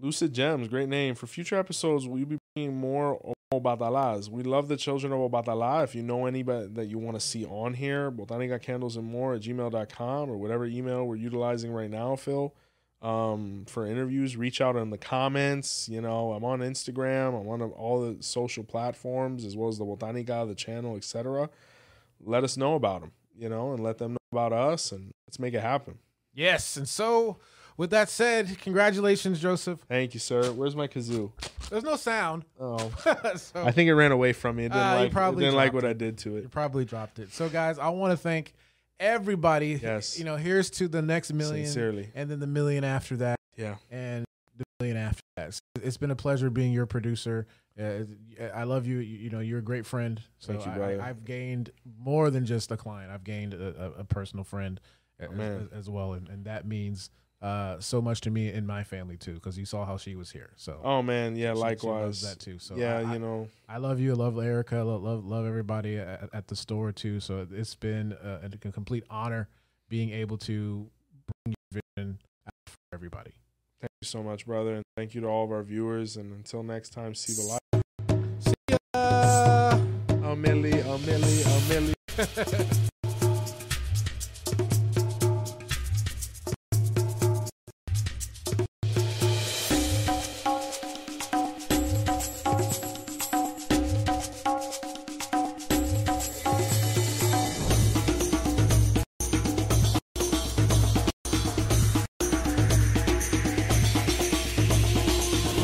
Lucid Gems, great name. For future episodes, we'll be bringing more Obatalas. We love the children of Obatala. If you know anybody that you want to see on here, botanica candles and more at gmail.com or whatever email we're utilizing right now, Phil. Um, for interviews, reach out in the comments. You know, I'm on Instagram, I'm on all the social platforms as well as the Botanica, the channel, etc. Let us know about them, you know, and let them know about us, and let's make it happen. Yes. And so, with that said, congratulations, Joseph. Thank you, sir. Where's my kazoo? There's no sound. Oh, so, I think it ran away from me. It didn't Ah, you like, it didn't like what it. I did to it. You probably dropped it. So, guys, I want to thank everybody. Yes. You know, here's to the next million, Sincerely. and then the million after that, Yeah. and the million after that. So it's been a pleasure being your producer. Uh, I love you. you. You know, you're a great friend. So Thank you, I- have gained more than just a client. I've gained a, a, a personal friend as, as, as well, and, and that means uh, so much to me and my family too. Because you saw how she was here. So Oh man, yeah, she- she likewise. loves that too. So yeah, I- you know, I love you. I love Erica. I love love, love everybody at, at the store too. So it's been a, a complete honor being able to bring your vision out for everybody. thank you so much, brother, and thank you to all of our viewers. And until next time, see the light. See ya. A milli, a milli, a milli.